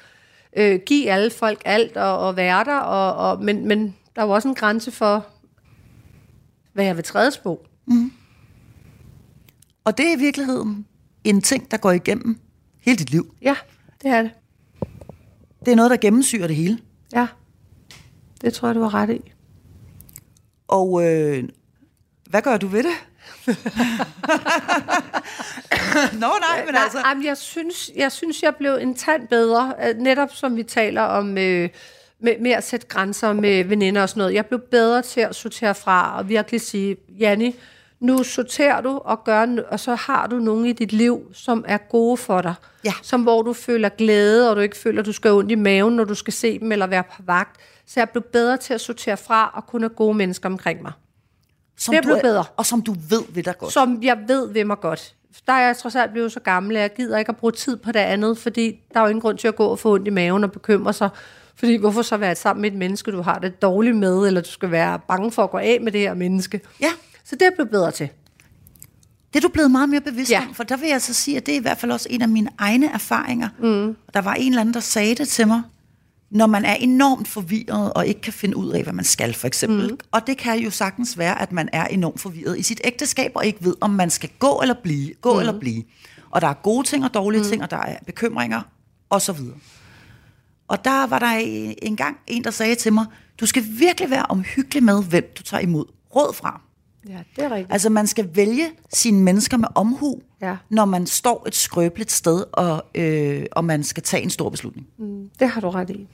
øh, give alle folk alt og, og være der. Og, og, men, men der er jo også en grænse for, hvad jeg vil trædes på.
Og det er i virkeligheden en ting, der går igennem hele dit liv.
Ja, det er det.
Det er noget, der gennemsyrer det hele.
Ja, det tror jeg, du har ret i.
Og øh, hvad gør du ved det? Nå nej, men
Nej,
altså...
jamen, jeg, synes, jeg synes, jeg blev en tand bedre, øh, netop som vi taler om øh, med, med at sætte grænser med veninder og sådan noget. Jeg blev bedre til at sortere fra og virkelig sige, Janni, nu sorterer du og gør, og så har du nogen i dit liv, som er gode for dig.
Ja.
Som hvor du føler glæde, og du ikke føler, at du skal ondt i maven, når du skal se dem eller være på vagt. Så jeg blev bedre til at sortere fra og kun have gode mennesker omkring mig.
som
det er
du
bedre.
Og som du ved ved dig godt.
Som jeg ved ved mig godt. Der er jeg trods alt blevet så gammel, at jeg gider ikke at bruge tid på det andet, fordi der er jo ingen grund til at gå og få ondt i maven og bekymre sig. Fordi hvorfor så være sammen med et menneske, du har det dårligt med, eller du skal være bange for at gå af med det her menneske.
Ja,
Så det er jeg blevet bedre til.
det er du blevet meget mere bevidst
Ja.
om, for der vil jeg så sige, at det er i hvert fald også en af mine egne erfaringer. Mm. Der var en eller anden, der sagde det til mig, når man er enormt forvirret og ikke kan finde ud af, hvad man skal, for eksempel. Mm. Og det kan jo sagtens være, at man er enormt forvirret i sit ægteskab, og ikke ved, om man skal gå eller blive, gå mm. eller blive. Og der er gode ting og dårlige mm. ting, og der er bekymringer, og så videre. Og der var der en en der sagde til mig, du skal virkelig være omhyggelig med, hvem du tager imod råd fra.
Ja, det er rigtigt.
Altså man skal vælge sine mennesker med omhu,
Ja.
når man står et skrøbeligt sted, og, øh, og man skal tage en stor beslutning.
Det har du ret i.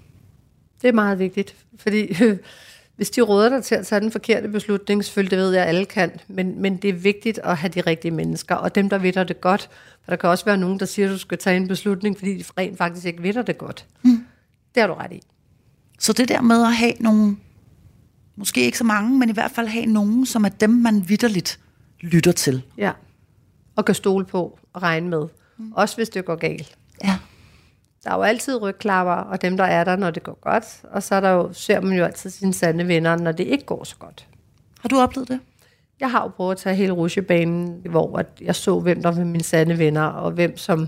Det er meget vigtigt, fordi hvis de råder dig til at tage den forkerte beslutning, selvfølgelig det ved jeg, alle kan, men, men det er vigtigt at have de rigtige mennesker, og dem, der ved dig det godt, for der kan også være nogen, der siger, at du skal tage en beslutning, fordi de rent faktisk ikke ved dig det godt. Mm. Det har du ret i.
Så det der med at have nogle, måske ikke så mange, men i hvert fald have nogen, som er dem, man vidderligt lytter til.
Ja. Og kan stole på og regne med. Mm. Også hvis det går galt. Der er jo altid rygklapper, og dem, der er der, når det går godt. Og så er der jo, ser man jo altid sine sande venner, når det ikke går så godt.
Har du oplevet det?
Jeg har jo prøvet at tage hele rusjebanen, hvor at jeg så, hvem der var mine sande venner, og hvem som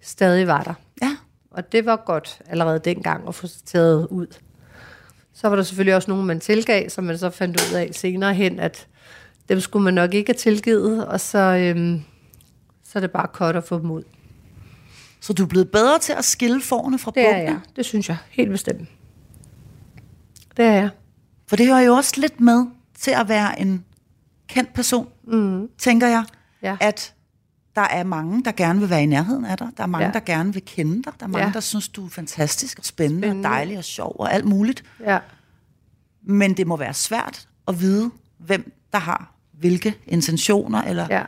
stadig var der.
Ja.
Og det var godt allerede dengang at få taget ud. Så var der selvfølgelig også nogen, man tilgav, som man så fandt ud af senere hen, at dem skulle man nok ikke have tilgivet, og så, øhm, så er det bare godt at få dem ud.
Så du er blevet bedre til at skille forne fra
Det er
bukkene?
jeg. Det synes jeg. Helt bestemt. Det er jeg.
For det hører jo også lidt med til at være en kendt person, mm. tænker jeg.
Ja.
At Der er mange, der gerne vil være i nærheden af dig. Der er mange,
Ja.
der gerne vil kende dig. Der er mange,
Ja.
der synes, du er fantastisk og spændende,
Spændende.
og dejlig og sjov og alt muligt.
Ja.
Men det må være svært at vide, hvem der har hvilke intentioner. Eller...
Ja.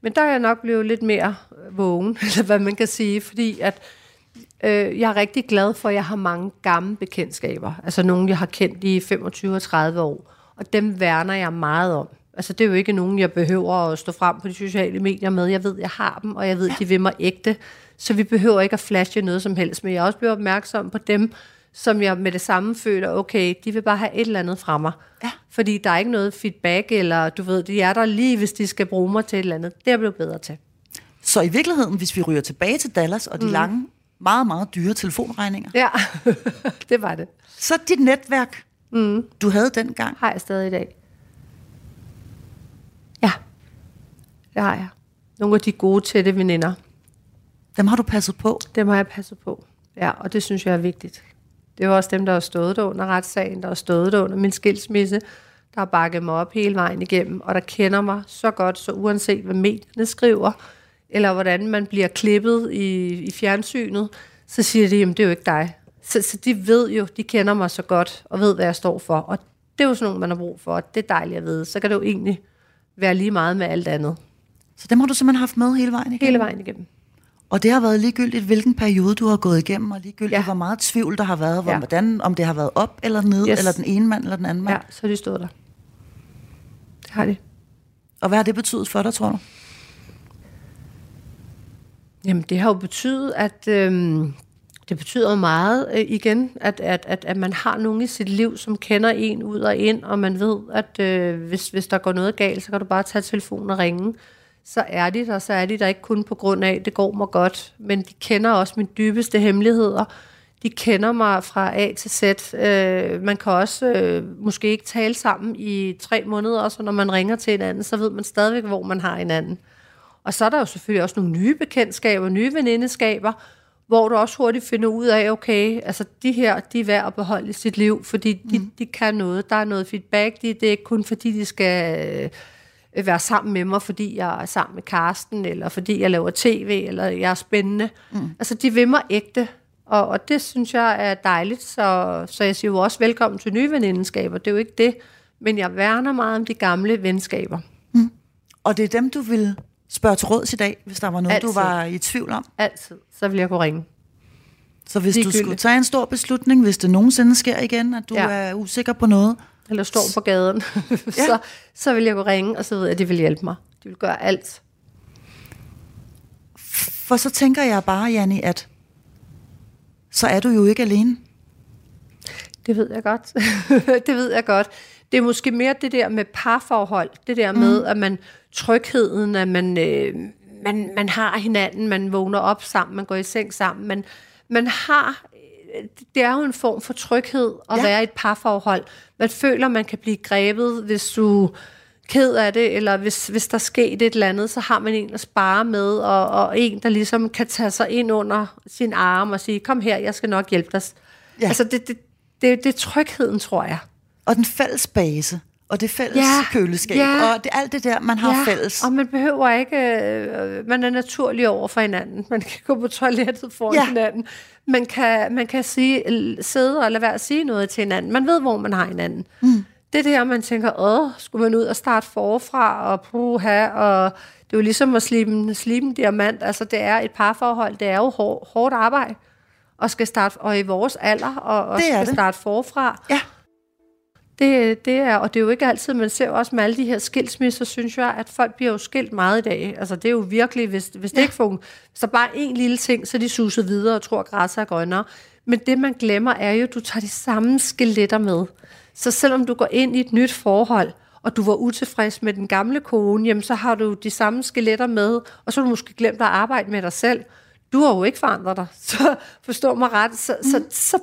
Men der er jeg nok blevet lidt mere øh, vågen, eller hvad man kan sige, fordi at øh, jeg er rigtig glad for, at jeg har mange gamle bekendtskaber. Altså nogle, jeg har kendt i 25 og 30 år. Og dem værner jeg meget om. Altså det er jo ikke nogen, jeg behøver at stå frem på de sociale medier med. Jeg ved, jeg har dem, og jeg ved, de vil mig ægte. Så vi behøver ikke at flashe noget som helst. Men jeg er også blevet opmærksom på dem, som jeg med det samme føler, okay, de vil bare have et eller andet fra mig.
Ja.
Fordi der er ikke noget feedback, eller du ved, de er der lige, hvis de skal bruge mig til et eller andet. Det er jeg blevet bedre til.
Så i virkeligheden, hvis vi ryger tilbage til Dallas og de mm. lange, meget, meget dyre telefonregninger,
Ja, det var det.
så dit netværk, mm. du havde dengang,
Har jeg stadig i dag. Ja, det har jeg. Nogle af de gode tætte veninder,
dem har du passet på.
dem har jeg passet på. Ja, og det synes jeg er vigtigt. Det var også dem, der har stået der under retssagen, der har stået der under min skilsmisse, der har bakket mig op hele vejen igennem, og der kender mig så godt, så uanset hvad medierne skriver, eller hvordan man bliver klippet i, i fjernsynet, så siger de, jamen det er jo ikke dig. Så, så de ved jo, de kender mig så godt, og ved, hvad jeg står for. Og det er jo sådan noget, man har brug for, og det er dejligt at vide. Så kan det jo egentlig være lige meget med alt andet.
Så dem har du simpelthen haft med hele vejen igennem.
Hele vejen igennem.
Og det har været ligegyldigt, hvilken periode du har gået igennem, og ligegyldigt, ja. Hvor meget tvivl der har været, hvor,
Ja.
hvordan, om det har været op eller ned, yes. Eller den ene mand eller den anden mand.
Ja, så de stået der. Det har de.
Og hvad har det betydet for dig, tror du?
Jamen, det har jo betydet, at øhm, det betyder meget øh, igen, at, at, at, at man har nogen i sit liv, som kender en ud og ind, og man ved, at øh, hvis, hvis der går noget galt, så kan du bare tage telefonen og ringe. Så er de der, så er de der ikke kun på grund af, at det går mig godt, men de kender også mine dybeste hemmeligheder. De kender mig fra A til Z. Øh, man kan også øh, måske ikke tale sammen i tre måneder, og så når man ringer til hinanden, så ved man stadigvæk, hvor man har hinanden. Og så er der jo selvfølgelig også nogle nye bekendtskaber, nye venindeskaber, hvor du også hurtigt finder ud af, okay, altså de her, de er værd at beholde i sit liv, fordi de, mm. de kan noget, der er noget feedback, de, det er ikke kun fordi, de skal øh, være sammen med mig, fordi jeg er sammen med Karsten, eller fordi jeg laver tv, eller jeg er spændende. Mm. Altså de vil mig ægte, og, og det synes jeg er dejligt, så, så jeg siger jo også velkommen til nye venindeskaber, det er jo ikke det, men jeg værner meget om de gamle venskaber.
Og det er dem, du vil spørge til råds i dag, hvis der var noget, Altid. du var i tvivl om.
Altid, så vil jeg kunne ringe.
Så hvis du
Ligegyldigt.
skulle tage en stor beslutning, hvis det nogensinde sker igen, at du ja.
Ja.
er usikker på noget,
eller står på gaden, så, så vil jeg kunne ringe, og så ved jeg, at de vil hjælpe mig. De vil gøre alt.
for så tænker jeg bare, Janni, at så er du jo ikke alene.
Det ved jeg godt. det ved jeg godt. Det er måske mere det der med parforhold. Det der med, at man trygheden, at man, øh, man, man har hinanden, man vågner op sammen, man går i seng sammen. Man, man har, øh, det er jo en form for tryghed at
Ja.
være i et parforhold. Man føler, man kan blive grebet, hvis du er ked af det, eller hvis, hvis der sker et eller andet, så har man en at spare med, og, og en, der ligesom kan tage sig ind under sin arm og sige, kom her, jeg skal nok hjælpe dig.
Ja.
Altså, det, det, det, det er trygheden, tror jeg.
Og den fælles base, og det fælles ja.
Ja.
køleskab,
Ja.
og det, alt det der, man har fælles.
og man behøver ikke, øh, man er naturlig over for hinanden. Man kan gå på toilettet foran
Ja.
ja. hinanden. Man kan, man kan sige, sidde og lade være at sige noget til hinanden. Man ved, hvor man har hinanden. Mm. Det er det her, man tænker, åh, skulle man ud og starte forfra, og puha, og det er jo ligesom at slibe en, slibe en diamant. Altså, det er et parforhold, det er jo hår, hårdt arbejde. Og skal starte, og i vores alder, og, og
Det
skal
det.
starte forfra.
Ja.
Det, det er, og det er jo ikke altid, man ser jo også med alle de her skilsmisser, synes jeg, at folk bliver jo skilt meget i dag. Altså det er jo virkelig, hvis, hvis, det ikke fungerer, der bare en lille ting, så de suset videre og tror, at græsset er grønnere. Men det, man glemmer, er jo, at du tager de samme skeletter med. Så selvom du går ind i et nyt forhold, og du var utilfreds med den gamle kone, jamen så har du de samme skeletter med, og så har du måske glemt at arbejde med dig selv. Du har jo ikke forandret dig, så forstå mig ret. Så, mm. så, så,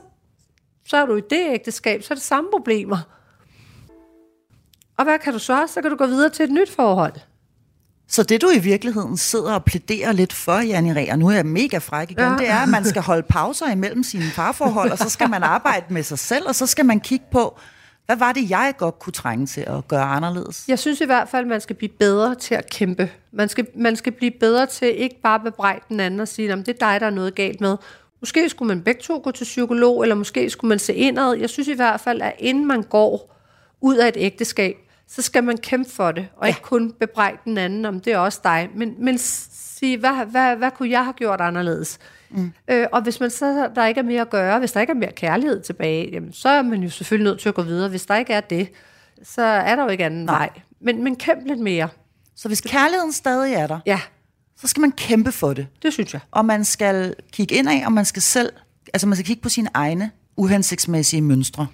så er du i det ægteskab, så er det samme problemer. Og hvad kan du så? Så kan du gå videre til et nyt forhold.
Så det du i virkeligheden sidder og plæderer lidt for, Janni Ræ, og nu er jeg mega fræk igen, ja. Det er, at man skal holde pauser imellem sine parforhold, og så skal man arbejde med sig selv, og så skal man kigge på, Hvad var det, jeg godt kunne trænge til at gøre anderledes?
Jeg synes i hvert fald, at man skal blive bedre til at kæmpe. Man skal, man skal blive bedre til ikke bare bebrejde den anden og sige, at det er dig, der er noget galt med. Måske skulle man begge to gå til psykolog, eller måske skulle man se indad. Jeg synes i hvert fald, at inden man går ud af et ægteskab, så skal man kæmpe for det, og ja. ikke kun bebrejde den anden, om det er også dig, men, men sige, hvad, hvad, hvad kunne jeg have gjort anderledes? Mm. Øh, og hvis man så der ikke er mere at gøre, hvis der ikke er mere kærlighed tilbage, jamen, så er man jo selvfølgelig nødt til at gå videre. Hvis der ikke er det, så er der jo ikke anden Nej. vej. Men, men kæmp lidt mere.
Så hvis kærligheden stadig er der,
ja.
så skal man kæmpe for det.
Det synes jeg.
Og man skal kigge ind af, og man skal selv, altså man skal kigge på sine egne uhensigtsmæssige mønstre.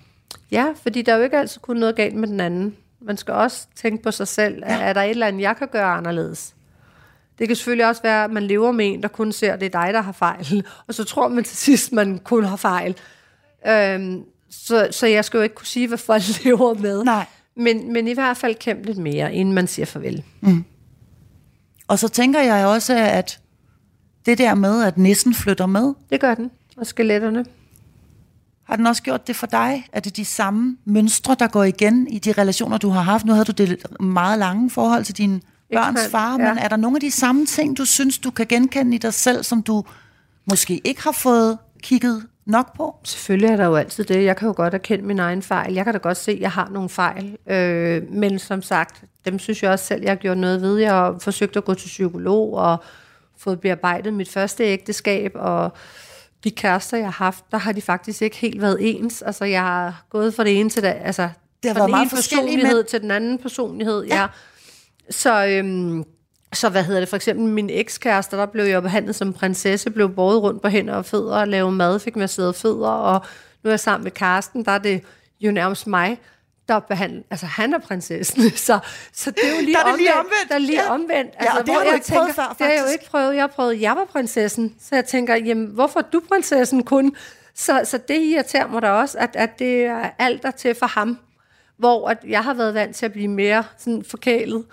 Ja, fordi der er jo ikke altid kun noget galt med den anden. Man skal også tænke på sig selv. Ja. Er der et eller andet, jeg kan gøre anderledes? Det kan selvfølgelig også være, at man lever med en, der kun ser, at det er dig, der har fejl. Og så tror man til sidst, man kun har fejl. Øhm, så, så jeg skal jo ikke kunne sige, hvad folk lever med.
Nej.
Men, men i hvert fald kæmpe lidt mere, inden man siger farvel.
Mm. Og så tænker jeg også, at det der med, at nissen flytter med.
Det gør den. Og skeletterne.
Har den også gjort det for dig? Er det de samme mønstre, der går igen i de relationer, du har haft? Nu havde du det meget lange forhold til din børns far, ja. men er der nogle af de samme ting, du synes, du kan genkende i dig selv, som du måske ikke har fået kigget nok på?
Selvfølgelig er der jo altid det. Jeg kan jo godt erkende min egen fejl. Jeg kan da godt se, at jeg har nogle fejl. Øh, men som sagt, dem synes jeg også selv, jeg har gjort noget ved. Jeg har forsøgt at gå til psykolog og fået bearbejdet mit første ægteskab, og de kærester, jeg har haft, der har de faktisk ikke helt været ens. Altså, jeg har gået fra det ene til det, altså,
det har været meget personlighed
men... til den anden personlighed. Ja. ja. Så, øhm, så hvad hedder det, for eksempel min ekskæreste, der blev jeg behandlet som prinsesse, blev båret rundt på hænder og fødder og lave mad, fik masseret fødder, og nu er jeg sammen med Karsten, der er det jo nærmest mig, der behandler, altså han er prinsessen, så, så det er jo lige,
der er
omvendt,
lige omvendt.
Der er lige ja. omvendt.
Altså, ja, og det har du ikke tænker, prøvet før, faktisk.
Det har jeg jo ikke prøvet. Jeg har prøvet, jeg var prinsessen, så jeg tænker, jamen, hvorfor er du prinsessen kun? Så, så det irriterer mig da også, at, at det er alt der til for ham, hvor at jeg har været vant til at blive mere sådan forkælet.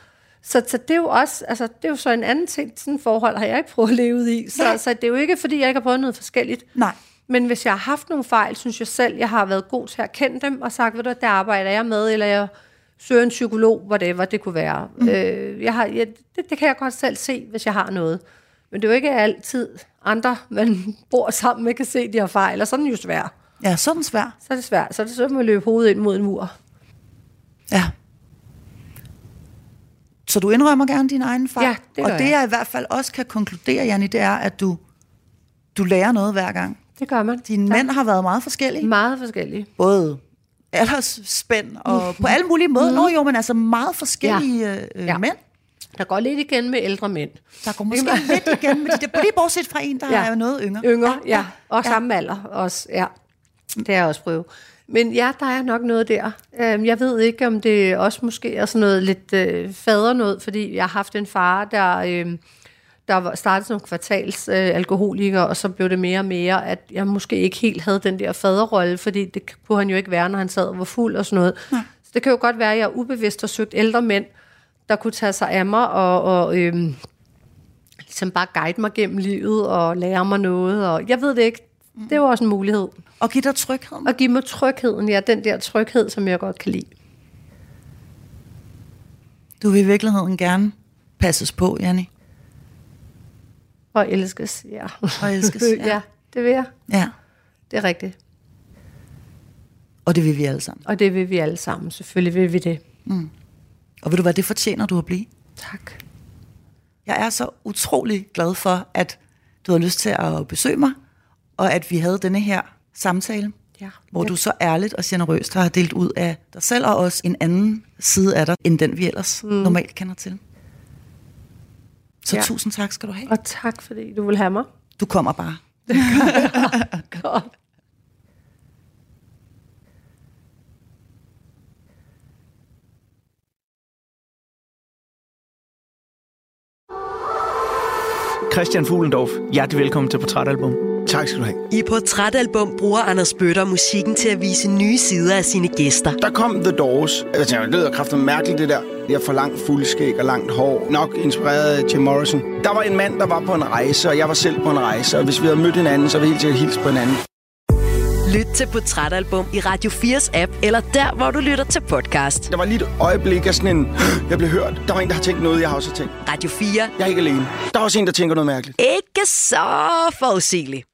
Så, så det er jo også, altså det er jo så en anden ting, sådan forhold har jeg ikke prøvet at leve i. Så, så det er jo ikke, fordi jeg ikke har prøvet noget forskelligt.
Nej.
Men hvis jeg har haft nogle fejl, synes jeg selv, jeg har været god til at kende dem, og sagt, ved du, der arbejder jeg med, eller jeg søger en psykolog, whatever det kunne være. Mm. Øh, jeg har, jeg, det, det kan jeg godt selv se, hvis jeg har noget. Men det er jo ikke altid andre, man bor sammen med, kan se, de har fejl, og sådan er jo svært.
Ja, sådan svært.
Så er det svært. Så er det så, at man løbe hovedet ind mod en mur.
Ja. Så du indrømmer gerne din egen fejl?
Ja, det
Og det
jeg.
jeg i hvert fald også kan konkludere, Janni, det er, at du, du lærer noget hver gang.
Det gør man.
Dine tak. mænd har været meget forskellige.
Meget forskellige.
Både aldersspænd og på alle mulige måder. Mm. Nå jo, men altså meget forskellige ja. Øh, ja. mænd.
Der går lidt igen med ældre mænd.
Der går måske lidt igen med de der, lige bortset fra en, der ja. er noget yngre.
Yngre, ja. ja. Og ja. samme alder også, ja. Det har jeg også prøvet. Men ja, der er nok noget der. Øhm, jeg ved ikke, om det også måske er sådan noget lidt øh, fader noget, fordi jeg har haft en far, der, øh, der startede som kvartals øh, alkoholiker, og så blev det mere og mere, at jeg måske ikke helt havde den der faderrolle, fordi det kunne han jo ikke være, når han sad og var fuld og sådan noget. Ja. Så det kan jo godt være, at jeg ubevidst har søgt ældre mænd, der kunne tage sig af mig og, og øh, ligesom bare guide mig gennem livet og lære mig noget. Og jeg ved det ikke. Det er jo også en mulighed.
Og give dig trygheden.
Og give mig trygheden, ja, den der tryghed, som jeg godt kan lide.
Du vil i virkeligheden gerne passes på, Janni.
Og elskes, ja.
Og elskes, ja.
ja, det vil jeg.
Ja.
Det er rigtigt.
Og det vil vi alle sammen.
Og det vil vi alle sammen. Selvfølgelig vil vi det.
Mm. Og ved du hvad, det fortjener du at blive.
Tak.
Jeg er så utrolig glad for, at du har lyst til at besøge mig, og at vi havde denne her samtale,
ja.
hvor ja. du så ærligt og generøst har delt ud af dig selv, og også en anden side af dig, end den vi ellers mm. normalt kender til. Så ja. tusind tak skal du have.
Og tak, fordi du vil have mig.
Du kommer bare.
Godt.
Christian Fuglendorf, hjertelig velkommen til Portrætalbum.
Tak skal du have.
I Portrætalbum bruger Anders Bøtter musikken til at vise nye sider af sine gæster.
Der kom The Doors. Jeg tænkte, det lyder kraftigt mærkeligt, det der. Er for langt fuldskæg og langt hår. Nok inspireret af Jim Morrison. Der var en mand, der var på en rejse, og jeg var selv på en rejse. Og hvis vi havde mødt hinanden, så ville vi helt sikkert hilse på hinanden.
Lyt til Portrætalbum i Radio 4's app, eller der, hvor du lytter til podcast.
Der var lige et øjeblik af sådan en... Jeg blev hørt. Der var en, der har tænkt noget, jeg har også tænkt.
Radio 4.
Jeg er ikke alene. Der er også en, der tænker noget mærkeligt.
Ikke så forudsigeligt.